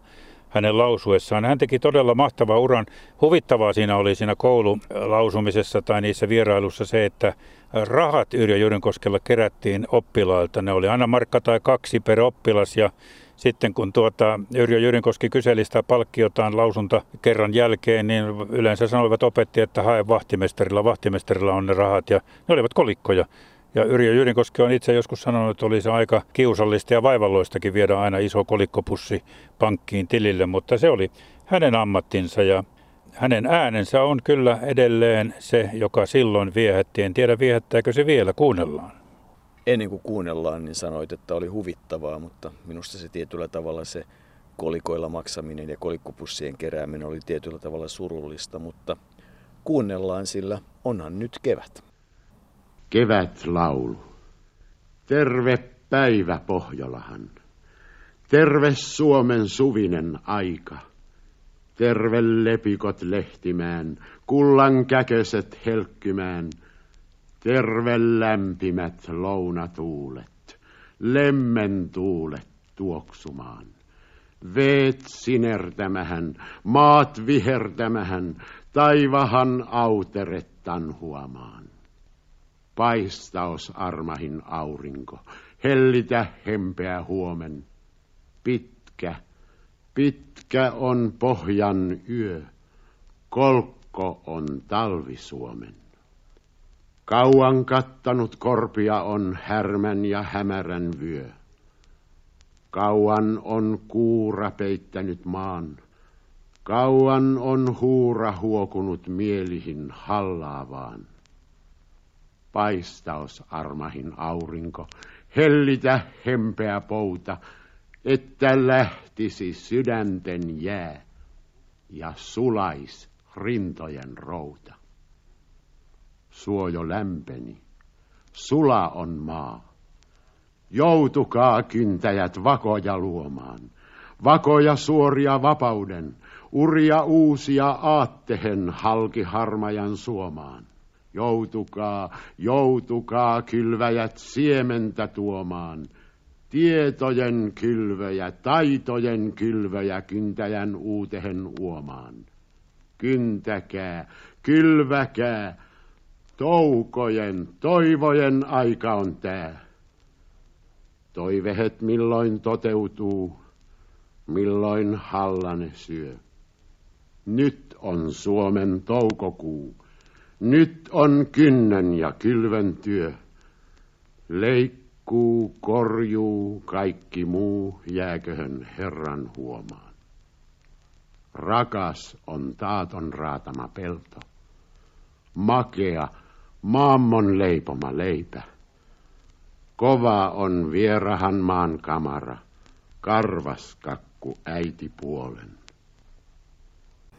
hänen lausuessaan. Hän teki todella mahtavaa uran. Huvittavaa siinä oli siinä koululausumisessa tai niissä vierailussa se, että rahat Yrjö Jyrinkoskella kerättiin oppilailta. Ne oli aina markka tai kaksi per oppilas ja sitten kun tuota Yrjö Jyrinkoski kyseli sitä palkkiotaan lausunta kerran jälkeen, niin yleensä sanoivat opetti, että hae vahtimestarilla, vahtimestarilla on ne rahat ja ne olivat kolikkoja. Ja Yrjö Jyrinkoski on itse joskus sanonut, että oli se aika kiusallista ja vaivalloistakin viedä aina iso kolikkopussi pankkiin tilille, mutta se oli hänen ammattinsa ja hänen äänensä on kyllä edelleen se, joka silloin viehätti. En tiedä viehättääkö se vielä, kuunnellaan ennen kuin kuunnellaan, niin sanoit, että oli huvittavaa, mutta minusta se tietyllä tavalla se kolikoilla maksaminen ja kolikkopussien kerääminen oli tietyllä tavalla surullista, mutta kuunnellaan, sillä onhan nyt kevät. Kevät laulu. Terve päivä Pohjolahan. Terve Suomen suvinen aika. Terve lepikot lehtimään, kullan käköset helkkymään – Terve lämpimät lounatuulet, lemmentuulet tuoksumaan. Veet sinertämähän, maat vihertämähän, taivahan auterettan huomaan. Paistaos armahin aurinko, hellitä hempeä huomen. Pitkä, pitkä on pohjan yö, kolkko on talvi Suomen. Kauan kattanut korpia on härmän ja hämärän vyö. Kauan on kuura peittänyt maan. Kauan on huura huokunut mielihin hallaavaan. Paistaos armahin aurinko, hellitä hempeä pouta, että lähtisi sydänten jää ja sulais rintojen routa suojo lämpeni. Sula on maa. Joutukaa kyntäjät vakoja luomaan. Vakoja suoria vapauden, uria uusia aattehen halki harmajan suomaan. Joutukaa, joutukaa kylväjät siementä tuomaan. Tietojen kylvöjä, taitojen kylvöjä kyntäjän uutehen uomaan. Kyntäkää, kylväkää, Toukojen, toivojen aika on tää. Toivehet milloin toteutuu, milloin hallane syö. Nyt on Suomen toukokuu. Nyt on kynnen ja kylvön työ. Leikkuu, korjuu, kaikki muu jääköhön Herran huomaan. Rakas on taaton raatama pelto. makea, maammon leipoma leipä. Kova on vierahan maan kamara, karvas kakku äiti puolen.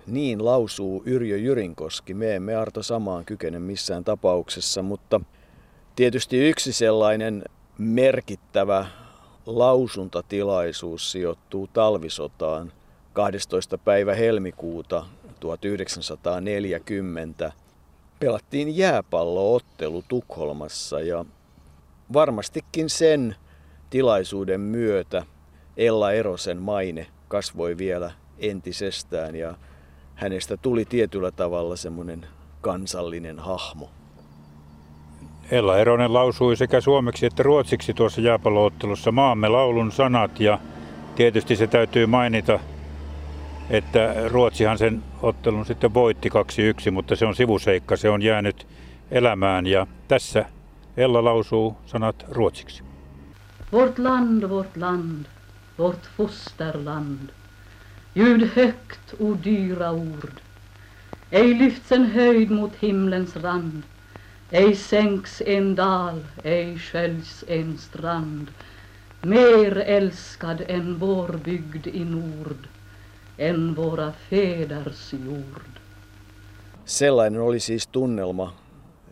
Niin lausuu Yrjö Jyrinkoski. Me emme Arto samaan kykene missään tapauksessa, mutta tietysti yksi sellainen merkittävä lausuntatilaisuus sijoittuu talvisotaan 12. päivä helmikuuta 1940. Pelattiin jääpalloottelu Tukholmassa ja varmastikin sen tilaisuuden myötä Ella Erosen maine kasvoi vielä entisestään ja hänestä tuli tietyllä tavalla semmoinen kansallinen hahmo. Ella Eronen lausui sekä suomeksi että ruotsiksi tuossa jääpalloottelussa maamme laulun sanat ja tietysti se täytyy mainita, että Ruotsihan sen ottelun sitten voitti 2-1, mutta se on sivuseikka, se on jäänyt elämään ja tässä Ella lausuu sanat ruotsiksi. Vårt land, vårt land, vårt fosterland. Ljud högt, o dyra ord. Ej lyfts en höjd mot himlens rand. Ej sänks en dal, ej sköljs en strand. Mer älskad än vår bygd i nord, än våra fäders jord. Sellainen oli siis tunnelma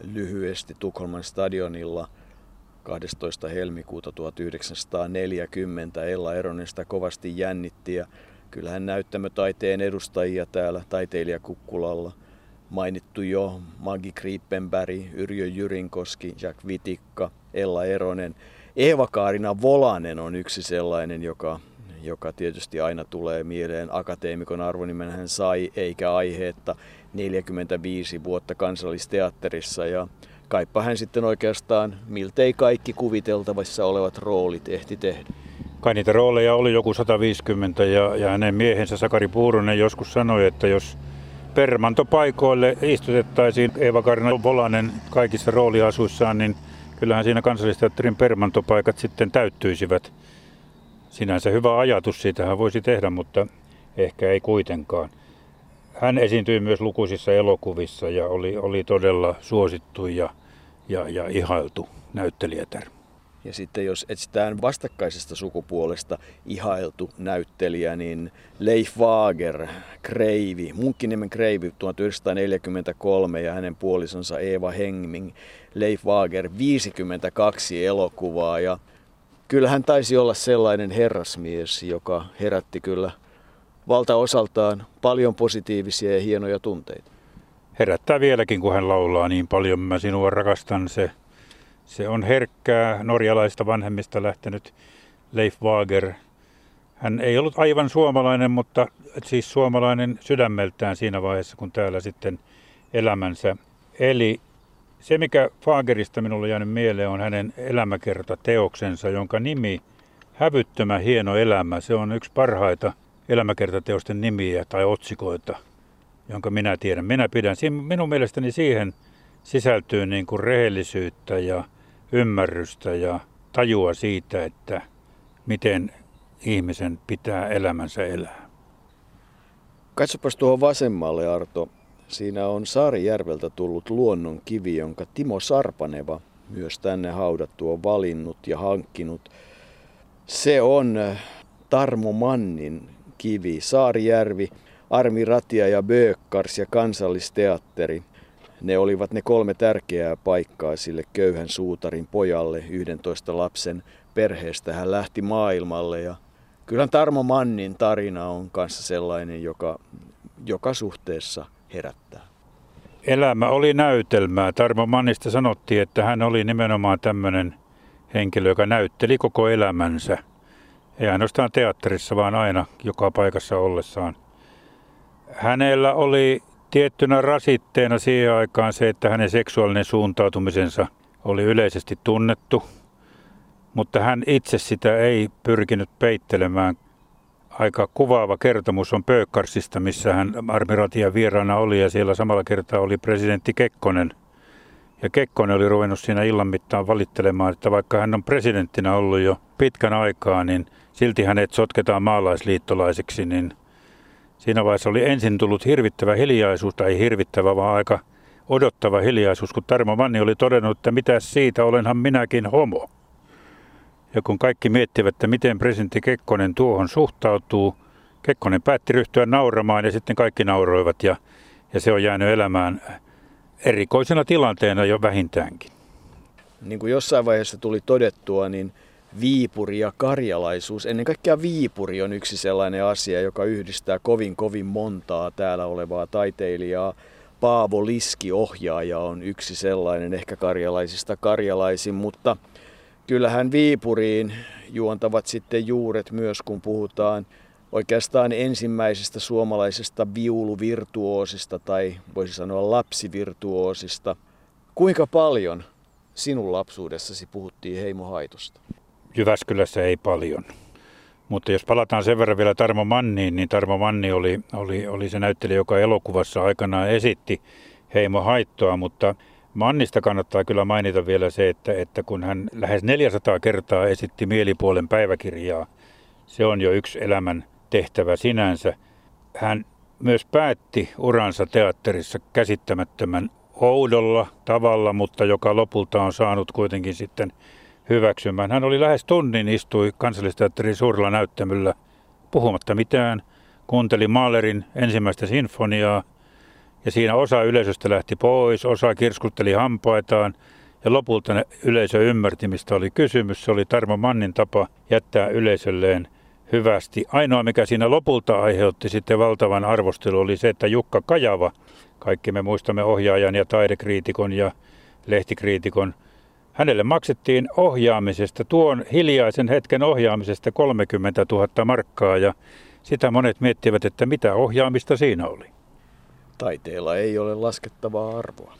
lyhyesti Tukholman stadionilla 12. helmikuuta 1940. Ella Eronen kovasti jännitti ja kyllähän näyttämötaiteen edustajia täällä taiteilijakukkulalla mainittu jo Magi Kriippenberg, Yrjö Jyrinkoski, Jack Vitikka, Ella Eronen. Eeva-Kaarina Volanen on yksi sellainen, joka, joka tietysti aina tulee mieleen. Akateemikon arvonimen hän sai, eikä aiheetta 45 vuotta kansallisteatterissa ja kaippa hän sitten oikeastaan miltei kaikki kuviteltavissa olevat roolit ehti tehdä. Kai niitä rooleja oli joku 150 ja, ja hänen miehensä Sakari Puurunen joskus sanoi, että jos permantopaikoille istutettaisiin Eeva Karina Volanen kaikissa rooliasuissaan, niin kyllähän siinä kansallisteatterin permantopaikat sitten täyttyisivät. Sinänsä hyvä ajatus, siitähän voisi tehdä, mutta ehkä ei kuitenkaan. Hän esiintyi myös lukuisissa elokuvissa ja oli, oli todella suosittu ja, ja, ja ihailtu näyttelijätär. Ja sitten jos etsitään vastakkaisesta sukupuolesta ihailtu näyttelijä, niin Leif Wager, Kreivi, Munkkiniemen Kreivi 1943 ja hänen puolisonsa Eva Hengming, Leif Wager 52 elokuvaa ja kyllä hän taisi olla sellainen herrasmies, joka herätti kyllä valtaosaltaan paljon positiivisia ja hienoja tunteita. Herättää vieläkin, kun hän laulaa niin paljon. Mä sinua rakastan se. Se on herkkää norjalaista vanhemmista lähtenyt Leif Wager. Hän ei ollut aivan suomalainen, mutta siis suomalainen sydämeltään siinä vaiheessa, kun täällä sitten elämänsä eli se, mikä Fagerista minulle jäänyt mieleen, on hänen elämäkerta teoksensa, jonka nimi Hävyttömä hieno elämä. Se on yksi parhaita elämäkertateosten nimiä tai otsikoita, jonka minä tiedän. Minä pidän, minun mielestäni siihen sisältyy niin kuin rehellisyyttä ja ymmärrystä ja tajua siitä, että miten ihmisen pitää elämänsä elää. Katsopas tuohon vasemmalle, Arto. Siinä on Saarijärveltä tullut luonnon kivi, jonka Timo Sarpaneva, myös tänne haudattu, on valinnut ja hankkinut. Se on Tarmo Mannin kivi. Saarijärvi, Armi Ratia ja Böökkars ja kansallisteatteri. Ne olivat ne kolme tärkeää paikkaa sille köyhän suutarin pojalle 11 lapsen perheestä. Hän lähti maailmalle ja kyllä Tarmo Mannin tarina on kanssa sellainen, joka joka suhteessa herättää. Elämä oli näytelmää. Tarmo Mannista sanottiin, että hän oli nimenomaan tämmöinen henkilö, joka näytteli koko elämänsä. Ei ainoastaan teatterissa, vaan aina joka paikassa ollessaan. Hänellä oli tiettynä rasitteena siihen aikaan se, että hänen seksuaalinen suuntautumisensa oli yleisesti tunnettu, mutta hän itse sitä ei pyrkinyt peittelemään. Aika kuvaava kertomus on Pöökkarsista, missä hän armiratian vieraana oli ja siellä samalla kertaa oli presidentti Kekkonen. Ja Kekkonen oli ruvennut siinä illan mittaan valittelemaan, että vaikka hän on presidenttinä ollut jo pitkän aikaa, niin silti hänet sotketaan maalaisliittolaiseksi, niin Siinä vaiheessa oli ensin tullut hirvittävä hiljaisuus, tai hirvittävä, vaan aika odottava hiljaisuus, kun Tarmo Manni oli todennut, että mitä siitä, olenhan minäkin homo. Ja kun kaikki miettivät, että miten presidentti Kekkonen tuohon suhtautuu, Kekkonen päätti ryhtyä nauramaan ja sitten kaikki nauroivat ja, ja se on jäänyt elämään erikoisena tilanteena jo vähintäänkin. Niin kuin jossain vaiheessa tuli todettua, niin Viipuri ja karjalaisuus, ennen kaikkea Viipuri on yksi sellainen asia, joka yhdistää kovin kovin montaa täällä olevaa taiteilijaa. Paavo Liski, ohjaaja, on yksi sellainen, ehkä karjalaisista karjalaisin, mutta kyllähän Viipuriin juontavat sitten juuret myös, kun puhutaan oikeastaan ensimmäisestä suomalaisesta viuluvirtuoosista tai voisi sanoa lapsivirtuoosista. Kuinka paljon sinun lapsuudessasi puhuttiin Heimo Haitosta? Jyväskylässä ei paljon. Mutta jos palataan sen verran vielä Tarmo Manniin, niin Tarmo Manni oli, oli, oli se näyttelijä, joka elokuvassa aikanaan esitti Heimo Haittoa, mutta Mannista kannattaa kyllä mainita vielä se, että, että kun hän lähes 400 kertaa esitti mielipuolen päiväkirjaa, se on jo yksi elämän tehtävä sinänsä. Hän myös päätti uransa teatterissa käsittämättömän oudolla tavalla, mutta joka lopulta on saanut kuitenkin sitten hyväksymään. Hän oli lähes tunnin, istui kansallisteatterin suurella näyttämöllä puhumatta mitään, kuunteli Mahlerin ensimmäistä sinfoniaa ja siinä osa yleisöstä lähti pois, osa kirskutteli hampaitaan ja lopulta yleisö ymmärti, mistä oli kysymys. Se oli Tarmo Mannin tapa jättää yleisölleen hyvästi. Ainoa, mikä siinä lopulta aiheutti sitten valtavan arvostelun, oli se, että Jukka Kajava, kaikki me muistamme ohjaajan ja taidekriitikon ja lehtikriitikon, hänelle maksettiin ohjaamisesta, tuon hiljaisen hetken ohjaamisesta 30 000 markkaa ja sitä monet miettivät, että mitä ohjaamista siinä oli. Taiteella ei ole laskettavaa arvoa.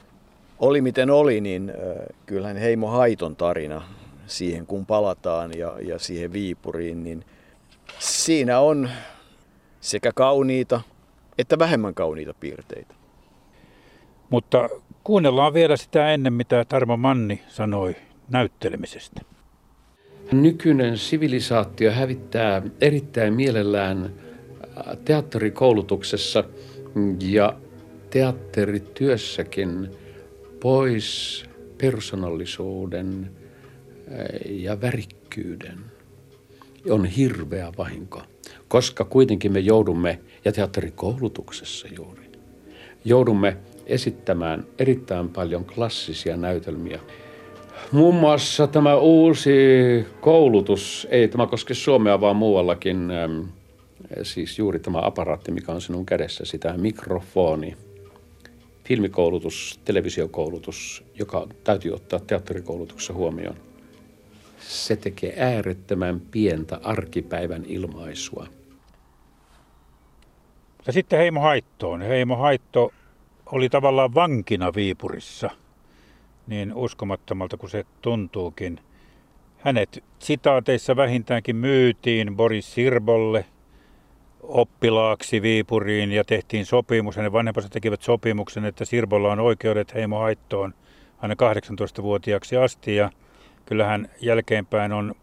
Oli miten oli, niin kyllähän Heimo Haiton tarina siihen kun palataan ja, ja siihen Viipuriin, niin – Siinä on sekä kauniita että vähemmän kauniita piirteitä. Mutta kuunnellaan vielä sitä ennen, mitä Tarmo Manni sanoi näyttelemisestä. Nykyinen sivilisaatio hävittää erittäin mielellään äh, teatterikoulutuksessa ja teatterityössäkin pois persoonallisuuden äh, ja värikkyyden on hirveä vahinko, koska kuitenkin me joudumme, ja teatterikoulutuksessa juuri, joudumme esittämään erittäin paljon klassisia näytelmiä. Muun muassa tämä uusi koulutus, ei tämä koske Suomea, vaan muuallakin, siis juuri tämä aparaatti, mikä on sinun kädessä, sitä mikrofoni, filmikoulutus, televisiokoulutus, joka täytyy ottaa teatterikoulutuksessa huomioon se tekee äärettömän pientä arkipäivän ilmaisua. Ja sitten Heimo Haittoon. Heimo Haitto oli tavallaan vankina Viipurissa, niin uskomattomalta kuin se tuntuukin. Hänet sitaateissa vähintäänkin myytiin Boris Sirbolle oppilaaksi Viipuriin ja tehtiin sopimus. Hänen vanhempansa tekivät sopimuksen, että Sirbolla on oikeudet Heimo Haittoon aina 18-vuotiaaksi asti ja kyllähän jälkeenpäin on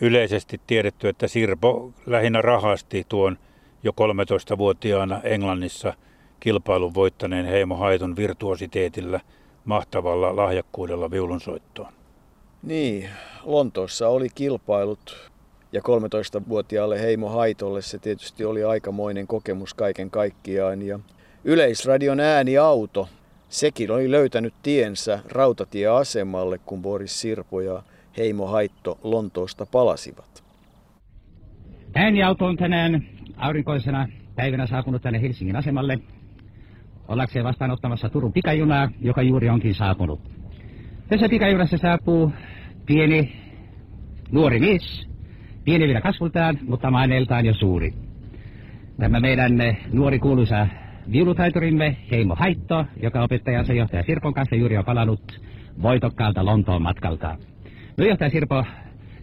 yleisesti tiedetty, että Sirpo lähinnä rahasti tuon jo 13-vuotiaana Englannissa kilpailun voittaneen Heimo Haiton virtuositeetillä mahtavalla lahjakkuudella viulunsoittoon. Niin, Lontoossa oli kilpailut ja 13-vuotiaalle Heimo Haitolle se tietysti oli aikamoinen kokemus kaiken kaikkiaan. Ja Yleisradion ääniauto Sekin oli löytänyt tiensä rautatieasemalle, kun Boris Sirpo ja Heimo Haitto Lontoosta palasivat. Ääniauto on tänään aurinkoisena päivänä saapunut tänne Helsingin asemalle ollakseen vastaanottamassa Turun pikajunaa, joka juuri onkin saapunut. Tässä pikajunassa saapuu pieni nuori mies, pieni vielä kasvultaan, mutta maineeltaan jo suuri. Tämä meidän nuori kuuluisa viulutaiturimme Heimo Haitto, joka opettajansa johtaja Sirpon kanssa juuri on palannut voitokkaalta Lontoon matkalta. No johtaja Sirpo,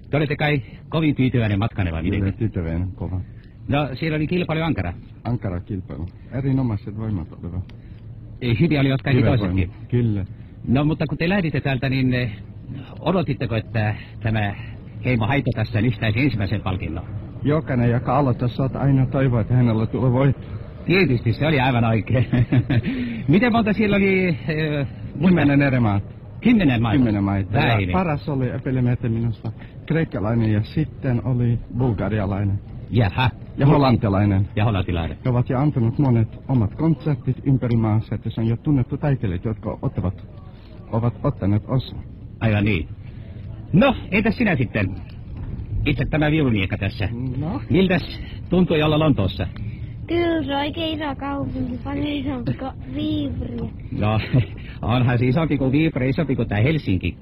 te olette kai kovin tyytyväinen matkanne vai miten? tyytyväinen, kova. No siellä oli kilpailu Ankara. Ankara kilpailu. Erinomaiset voimat olivat. Hyviä olivat kaikki toisetkin. Kyllä. No mutta kun te lähditte täältä, niin eh, odotitteko, että tämä Heimo Haitto tässä nyhtäisi ensimmäisen palkinnon? Jokainen, joka aloittaa, saat aina toivoa, että hänellä tulee voitto. Tietysti, se oli aivan oikein. Miten monta siellä oli äh, Kymmenen eri maata. Kymmenen maita? Kymmenen maita. Ja paras oli Epelemeete minusta kreikkalainen ja sitten oli bulgarialainen Jaha. Ja hollantilainen. Ja hollantilainen. He ovat jo antanut monet omat konsertit ympäri maassa, että se on jo tunnettu taiteilijat, jotka ottavat, ovat ottaneet osaa. Aivan niin. No, entäs sinä sitten? Itse tämä viuluniekka tässä. No. Miltäs tuntui olla Lontoossa? Kyllä se on oikein iso kaupunki, paljon isompi kuin Viipuri. No, onhan se isompi kuin Viipuri, isompi kuin tämä Helsinki.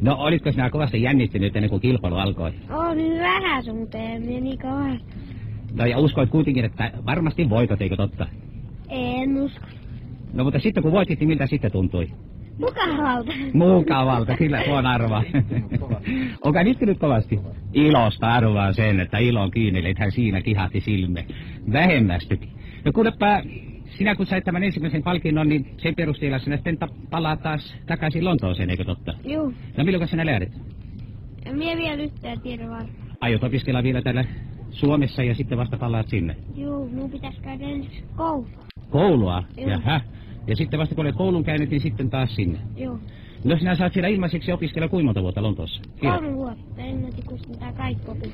No, olitko sinä kovasti jännittänyt ennen kuin kilpailu alkoi? On niin vähän sun meni niin kovasti. No, ja uskoit kuitenkin, että varmasti voitot, eikö totta? En usko. No, mutta sitten kun voitit, niin miltä sitten tuntui? Mukavalta. Mukavalta, kyllä tuon arvaa. Onko nyt kovasti? Ilosta arvaan sen, että ilon kiinni, että hän siinä kihahti silme. Vähemmästykin. No kuulepa, sinä kun sait tämän ensimmäisen palkinnon, niin sen perusteella sinä sitten palaat taas takaisin Lontooseen, eikö totta? Juu. No milloin sinä lähdet? En Mie vielä yhtään tiedä varmaan. Aiot opiskella vielä täällä Suomessa ja sitten vasta palaat sinne? Juu, mun pitäis käydä ensiksi koulu. Koulua? Joo. Jaha. Ja sitten vasta kun olet koulun käynyt, niin sitten taas sinne. Joo. No sinä saat siellä ilmaiseksi opiskella kuinka monta vuotta Lontoossa? Kolme vuotta. Englanti kustantaa kaikki opit.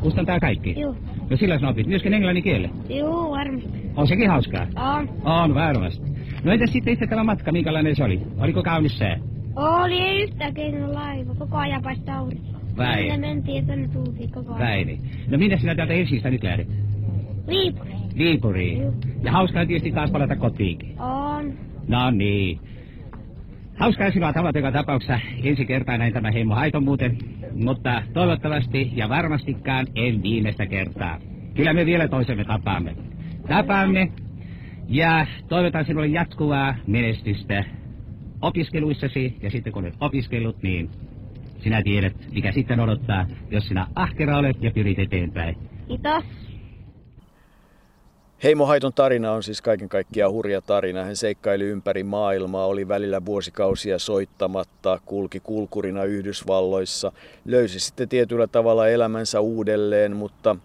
Kustantaa kaikki? Joo. No sillä sinä opit myöskin englannin kielen. Juu, varmasti. On sekin hauskaa? On. On varmasti. No entäs sitten itse tämä matka, minkälainen se oli? Oliko kaunis sää? Oli ei keino laiva. Koko ajan paistaa aurinko. Vai? Sinne mentiin koko ajan. Väini. No minne sinä täältä Helsingistä nyt lähdet? Viipuri. Viipuriin. Joo. Ja hauskaa tietysti taas palata kotiinkin. On. No niin. Hauskaa sinua tavata joka tapauksessa ensi kertaa näin tämä Heimo Haiton muuten, mutta toivottavasti ja varmastikaan en viimeistä kertaa. Kyllä me vielä toisemme tapaamme. Tapaamme ja toivotan sinulle jatkuvaa menestystä opiskeluissasi ja sitten kun olet opiskellut, niin sinä tiedät, mikä sitten odottaa, jos sinä ahkera olet ja pyrit eteenpäin. Kiitos. Heimo Haiton tarina on siis kaiken kaikkiaan hurja tarina. Hän seikkaili ympäri maailmaa, oli välillä vuosikausia soittamatta, kulki kulkurina Yhdysvalloissa, löysi sitten tietyllä tavalla elämänsä uudelleen, mutta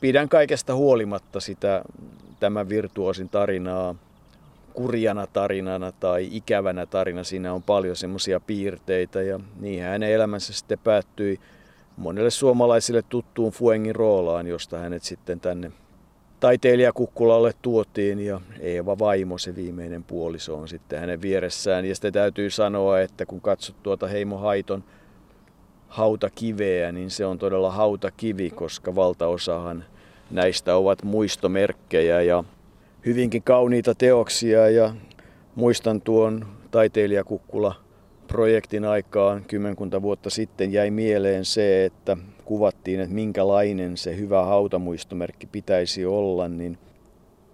pidän kaikesta huolimatta sitä tämän virtuosin tarinaa kurjana tarinana tai ikävänä tarina. Siinä on paljon semmoisia piirteitä ja niin hänen elämänsä sitten päättyi monelle suomalaisille tuttuun Fuengin roolaan, josta hänet sitten tänne taiteilijakukkulalle tuotiin ja Eeva Vaimo, se viimeinen puoliso, on sitten hänen vieressään. Ja sitten täytyy sanoa, että kun katsot tuota Heimo Haiton hautakiveä, niin se on todella hautakivi, koska valtaosahan näistä ovat muistomerkkejä ja hyvinkin kauniita teoksia. Ja muistan tuon taiteilijakukkula projektin aikaan kymmenkunta vuotta sitten jäi mieleen se, että kuvattiin, että minkälainen se hyvä hautamuistomerkki pitäisi olla, niin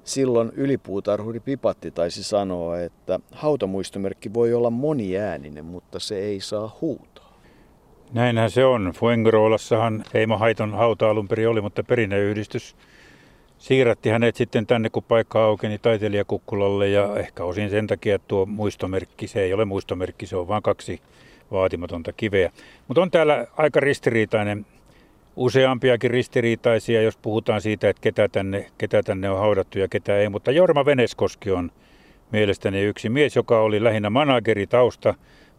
silloin ylipuutarhuri Pipatti taisi sanoa, että hautamuistomerkki voi olla moniääninen, mutta se ei saa huutaa. Näinhän se on. Fuengirolassahan Heimo Haiton hauta alun perin oli, mutta perinneyhdistys siirrätti hänet sitten tänne, kun paikka aukeni taiteilijakukkulalle ja ehkä osin sen takia että tuo muistomerkki, se ei ole muistomerkki, se on vain kaksi vaatimatonta kiveä. Mutta on täällä aika ristiriitainen, useampiakin ristiriitaisia, jos puhutaan siitä, että ketä tänne, ketä tänne on haudattu ja ketä ei. Mutta Jorma Veneskoski on mielestäni yksi mies, joka oli lähinnä manageri tausta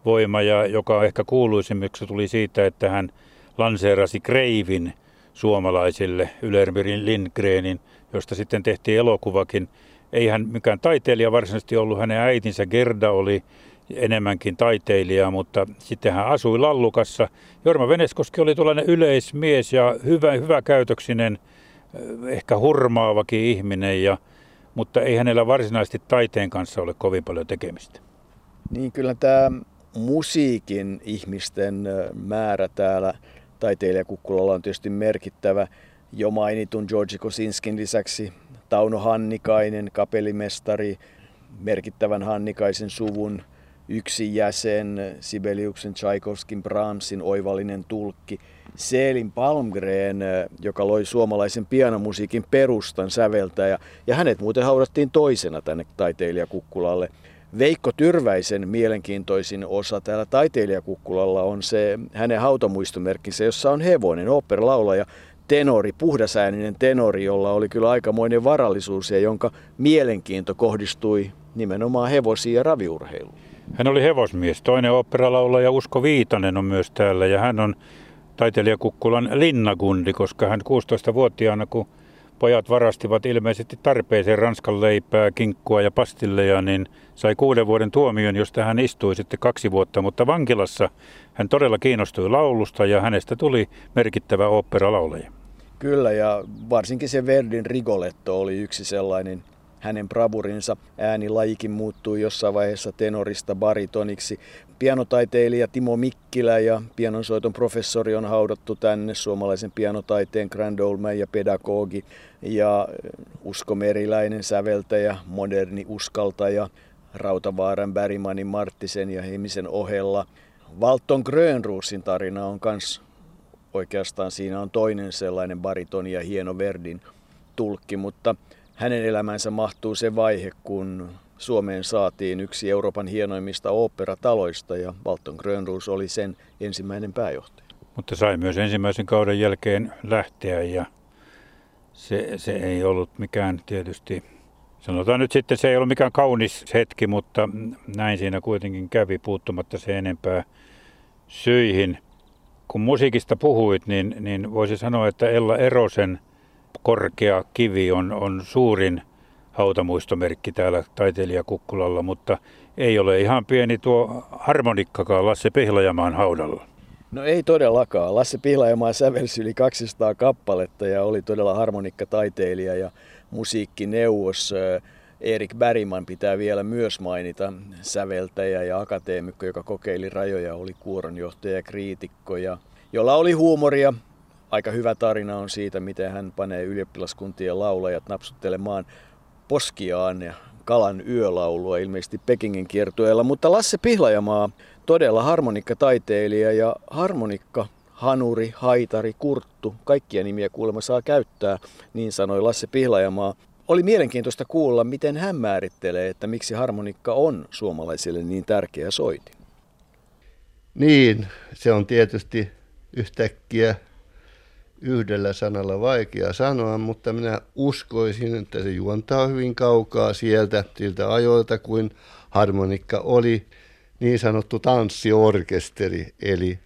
voima ja joka ehkä kuuluisimmiksi tuli siitä, että hän lanseerasi Kreivin suomalaisille, Ylermirin Lindgrenin, josta sitten tehtiin elokuvakin. Ei hän mikään taiteilija varsinaisesti ollut, hänen äitinsä Gerda oli enemmänkin taiteilija, mutta sitten hän asui Lallukassa. Jorma Veneskoski oli tuollainen yleismies ja hyvä, hyvä käytöksinen, ehkä hurmaavakin ihminen, ja, mutta ei hänellä varsinaisesti taiteen kanssa ole kovin paljon tekemistä. Niin kyllä tämä musiikin ihmisten määrä täällä taiteilijakukkulalla on tietysti merkittävä. Jo mainitun Georgi Kosinskin lisäksi Tauno Hannikainen, kapellimestari, merkittävän Hannikaisen suvun yksi jäsen, Sibeliuksen, Tchaikovskin, Brahmsin oivallinen tulkki, Selin Palmgren, joka loi suomalaisen pianomusiikin perustan säveltäjä, ja hänet muuten haudattiin toisena tänne taiteilijakukkulalle. Veikko Tyrväisen mielenkiintoisin osa täällä taiteilijakukkulalla on se hänen hautamuistomerkkinsä, jossa on hevonen, oopperalaulaja tenori, puhdasääninen tenori, jolla oli kyllä aikamoinen varallisuus ja jonka mielenkiinto kohdistui nimenomaan hevosiin ja raviurheiluun. Hän oli hevosmies. Toinen oopperalaulaja Usko Viitanen on myös täällä ja hän on taiteilijakukkulan linnagundi, koska hän 16-vuotiaana, kun pojat varastivat ilmeisesti tarpeeseen ranskan leipää, kinkkua ja pastilleja, niin sai kuuden vuoden tuomion, josta hän istui sitten kaksi vuotta, mutta vankilassa hän todella kiinnostui laulusta ja hänestä tuli merkittävä oopperalaulaja. Kyllä, ja varsinkin se Verdin Rigoletto oli yksi sellainen hänen bravurinsa. Äänilajikin muuttui jossain vaiheessa tenorista baritoniksi. Pianotaiteilija Timo Mikkilä ja pianonsoiton professori on haudattu tänne, suomalaisen pianotaiteen grand old man ja pedagogi ja Usko Meriläinen säveltäjä, moderni uskaltaja, Rautavaaran, Bergmanin, Marttisen ja Hemisen ohella. Valton Grönruusin tarina on kans oikeastaan siinä on toinen sellainen baritoni ja hieno Verdin tulkki, mutta hänen elämänsä mahtuu se vaihe, kun Suomeen saatiin yksi Euroopan hienoimmista oopperataloista ja Walton Grönroos oli sen ensimmäinen pääjohtaja. Mutta sai myös ensimmäisen kauden jälkeen lähteä ja se, se ei ollut mikään tietysti, sanotaan nyt sitten se ei ollut mikään kaunis hetki, mutta näin siinä kuitenkin kävi puuttumatta se enempää syihin. Kun musiikista puhuit, niin, niin voisi sanoa, että Ella Erosen – korkea kivi on, on suurin hautamuistomerkki täällä taiteilijakukkulalla, mutta ei ole ihan pieni tuo harmonikkakaan Lasse Pihlajamaan haudalla. No ei todellakaan. Lasse Pihlajamaa sävelsi yli 200 kappaletta ja oli todella harmonikkataiteilija ja musiikkineuvos. Erik Bergman pitää vielä myös mainita säveltäjä ja akateemikko, joka kokeili rajoja, oli kuoronjohtaja ja kriitikko, ja, jolla oli huumoria, aika hyvä tarina on siitä, miten hän panee ylioppilaskuntien laulajat napsuttelemaan poskiaan ja kalan yölaulua ilmeisesti Pekingin kiertueella. Mutta Lasse Pihlajamaa, todella harmonikkataiteilija ja harmonikka Hanuri, Haitari, Kurttu, kaikkia nimiä kuulemma saa käyttää, niin sanoi Lasse Pihlajamaa. Oli mielenkiintoista kuulla, miten hän määrittelee, että miksi harmonikka on suomalaisille niin tärkeä soitin. Niin, se on tietysti yhtäkkiä yhdellä sanalla vaikea sanoa, mutta minä uskoisin, että se juontaa hyvin kaukaa sieltä, siltä ajoilta, kuin harmonikka oli niin sanottu tanssiorkesteri, eli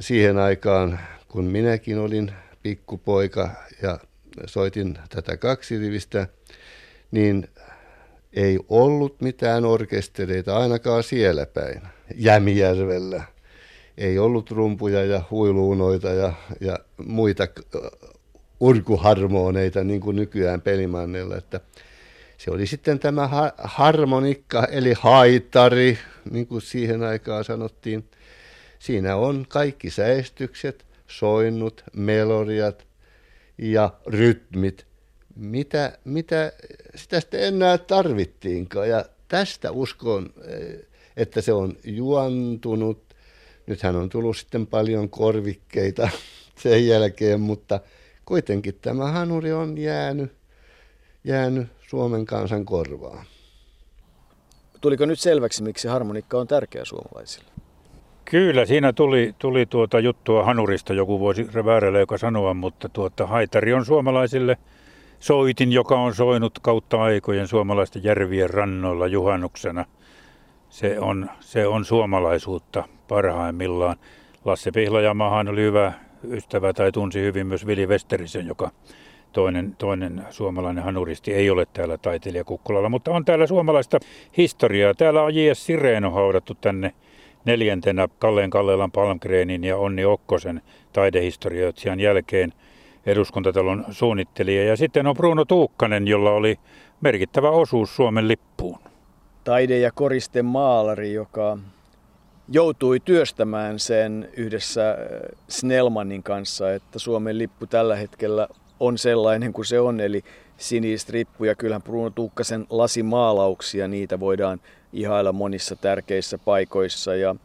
siihen aikaan, kun minäkin olin pikkupoika ja soitin tätä kaksirivistä, niin ei ollut mitään orkestereita ainakaan siellä päin, Jämijärvellä ei ollut rumpuja ja huiluunoita ja, ja muita urkuharmoneita niin kuin nykyään pelimannilla, että se oli sitten tämä harmonikka eli haitari, niin kuin siihen aikaan sanottiin. Siinä on kaikki säestykset, soinnut, melodiat ja rytmit, mitä, mitä sitä sitten enää tarvittiinkaan. Ja tästä uskon, että se on juontunut Nythän on tullut sitten paljon korvikkeita sen jälkeen, mutta kuitenkin tämä hanuri on jäänyt, jäänyt Suomen kansan korvaan. Tuliko nyt selväksi, miksi harmonikka on tärkeä suomalaisille? Kyllä, siinä tuli, tuli tuota juttua hanurista, joku voisi väärällä joka sanoa, mutta tuota, haitari on suomalaisille soitin, joka on soinut kautta aikojen suomalaisten järvien rannoilla juhannuksena. Se on, se on suomalaisuutta parhaimmillaan. Lasse Pihlajamahan oli hyvä ystävä tai tunsi hyvin myös Vili Westerisen, joka toinen, toinen suomalainen hanuristi ei ole täällä taiteilijakukkulalla, mutta on täällä suomalaista historiaa. Täällä on J.S. Sireeno haudattu tänne neljäntenä Kalleen Kallelan Palmgreenin ja Onni Okkosen taidehistorioitsijan jälkeen eduskuntatalon suunnittelija. Ja sitten on Bruno Tuukkanen, jolla oli merkittävä osuus Suomen lippuun. Taide- ja koriste maalari, joka joutui työstämään sen yhdessä äh, Snellmanin kanssa, että Suomen lippu tällä hetkellä on sellainen kuin se on, eli sinistrippu ja kyllähän Bruno Tuukkasen lasimaalauksia, niitä voidaan ihailla monissa tärkeissä paikoissa ja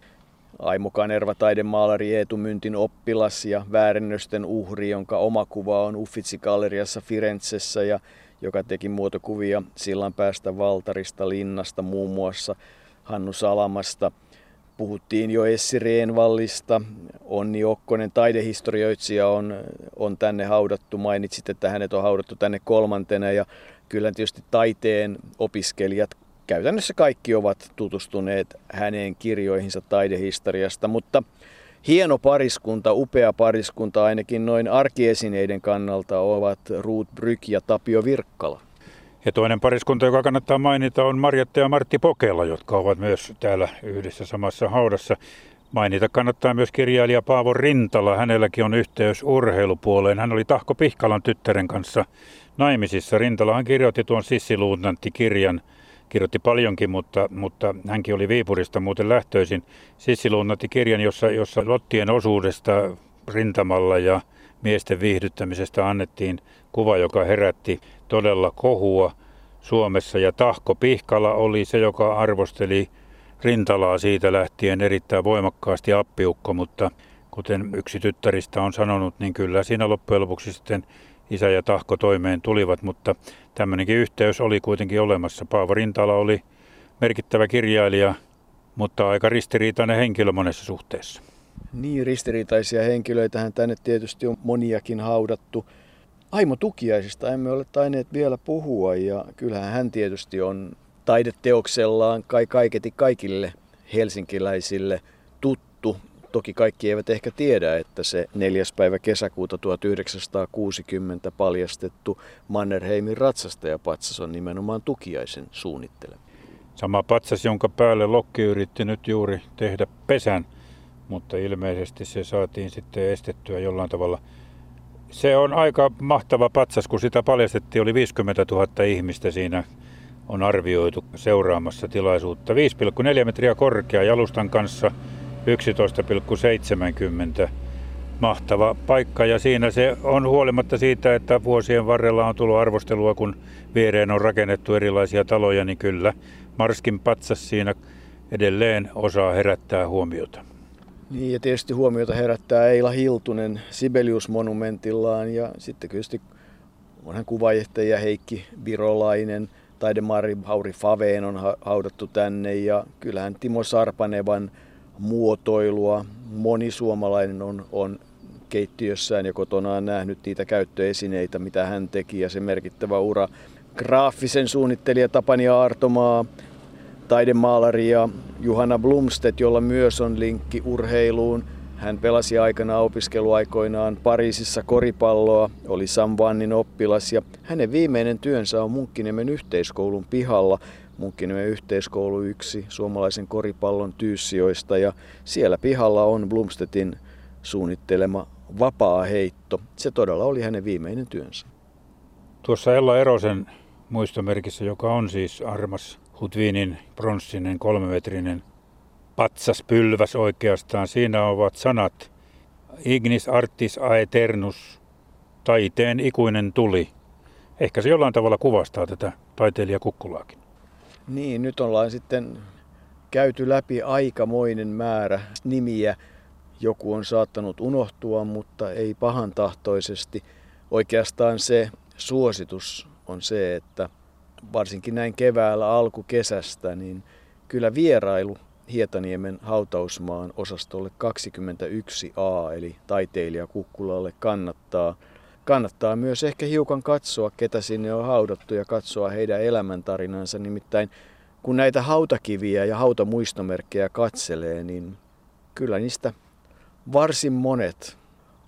Aimo Kanerva taidemaalari Eetu Myntin oppilas ja väärennösten uhri, jonka oma kuva on Uffizi-galleriassa Firenzessä ja joka teki muotokuvia sillan päästä Valtarista, Linnasta muun muassa, Hannu Salamasta – Puhuttiin jo Essi Reenvallista, Onni Okkonen, taidehistorioitsija on, on tänne haudattu. Mainitsit, että hänet on haudattu tänne kolmantena. Ja kyllä tietysti taiteen opiskelijat käytännössä kaikki ovat tutustuneet häneen kirjoihinsa taidehistoriasta, mutta hieno pariskunta, upea pariskunta ainakin noin arkiesineiden kannalta ovat Ruut Bryk ja Tapio Virkkala. Ja toinen pariskunta, joka kannattaa mainita, on Marjatta ja Martti Pokela, jotka ovat myös täällä yhdessä samassa haudassa. Mainita kannattaa myös kirjailija Paavo Rintala. Hänelläkin on yhteys urheilupuoleen. Hän oli Tahko Pihkalan tyttären kanssa naimisissa. Rintalahan kirjoitti tuon Sissiluutnantti-kirjan. Kirjoitti paljonkin, mutta, mutta hänkin oli Viipurista muuten lähtöisin. Sissiluutnantti-kirjan, jossa, jossa lottien osuudesta rintamalla ja miesten viihdyttämisestä annettiin kuva, joka herätti todella kohua Suomessa. Ja Tahko Pihkala oli se, joka arvosteli rintalaa siitä lähtien erittäin voimakkaasti appiukko, mutta kuten yksi tyttäristä on sanonut, niin kyllä siinä loppujen lopuksi sitten isä ja tahko toimeen tulivat, mutta tämmöinenkin yhteys oli kuitenkin olemassa. Paavo Rintala oli merkittävä kirjailija, mutta aika ristiriitainen henkilö monessa suhteessa. Niin, ristiriitaisia henkilöitähän tänne tietysti on moniakin haudattu. Aimo Tukiaisista emme ole taineet vielä puhua ja kyllähän hän tietysti on taideteoksellaan kai kaiketi kaikille helsinkiläisille. Toki kaikki eivät ehkä tiedä, että se 4. päivä kesäkuuta 1960 paljastettu Mannerheimin ratsastajapatsas on nimenomaan Tukiaisen suunnittelema. Sama patsas, jonka päälle Lokki yritti nyt juuri tehdä pesän, mutta ilmeisesti se saatiin sitten estettyä jollain tavalla. Se on aika mahtava patsas, kun sitä paljastettiin, oli 50 000 ihmistä siinä on arvioitu seuraamassa tilaisuutta. 5,4 metriä korkea jalustan kanssa 11,70 mahtava paikka ja siinä se on huolimatta siitä, että vuosien varrella on tullut arvostelua, kun viereen on rakennettu erilaisia taloja, niin kyllä Marskin patsas siinä edelleen osaa herättää huomiota. Niin ja tietysti huomiota herättää Eila Hiltunen Sibelius-monumentillaan ja sitten kyllä onhan kuvaajehtaja Heikki Virolainen – taidemaari Hauri Faveen on haudattu tänne ja kyllähän Timo Sarpanevan muotoilua moni suomalainen on, on keittiössään ja kotonaan nähnyt niitä käyttöesineitä, mitä hän teki ja se merkittävä ura. Graafisen suunnittelija Tapani Aartomaa, taidemaalari ja Juhana Blumstedt, jolla myös on linkki urheiluun. Hän pelasi aikana opiskeluaikoinaan Pariisissa koripalloa, oli Sam Vannin oppilas ja hänen viimeinen työnsä on Munkkiniemen yhteiskoulun pihalla. Munkkiniemen yhteiskoulu yksi suomalaisen koripallon tyyssijoista ja siellä pihalla on Blumstedtin suunnittelema vapaa heitto. Se todella oli hänen viimeinen työnsä. Tuossa Ella Erosen muistomerkissä, joka on siis Armas Hutviinin pronssinen kolmemetrinen patsas pylväs oikeastaan. Siinä ovat sanat Ignis artis aeternus, taiteen ikuinen tuli. Ehkä se jollain tavalla kuvastaa tätä taiteilija Kukkulaakin. Niin, nyt ollaan sitten käyty läpi aikamoinen määrä nimiä. Joku on saattanut unohtua, mutta ei pahan tahtoisesti. Oikeastaan se suositus on se, että varsinkin näin keväällä alkukesästä, niin kyllä vierailu Hietaniemen hautausmaan osastolle 21a, eli taiteilija Kukkulalle kannattaa. Kannattaa myös ehkä hiukan katsoa, ketä sinne on haudattu ja katsoa heidän elämäntarinansa. Nimittäin kun näitä hautakiviä ja hautamuistomerkkejä katselee, niin kyllä niistä varsin monet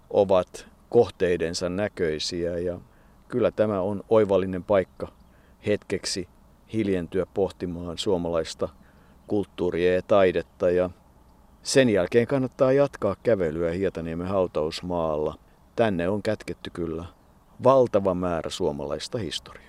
ovat kohteidensa näköisiä ja kyllä tämä on oivallinen paikka hetkeksi hiljentyä pohtimaan suomalaista kulttuuria ja taidetta ja sen jälkeen kannattaa jatkaa kävelyä Hietaniemen hautausmaalla. Tänne on kätketty kyllä valtava määrä suomalaista historiaa.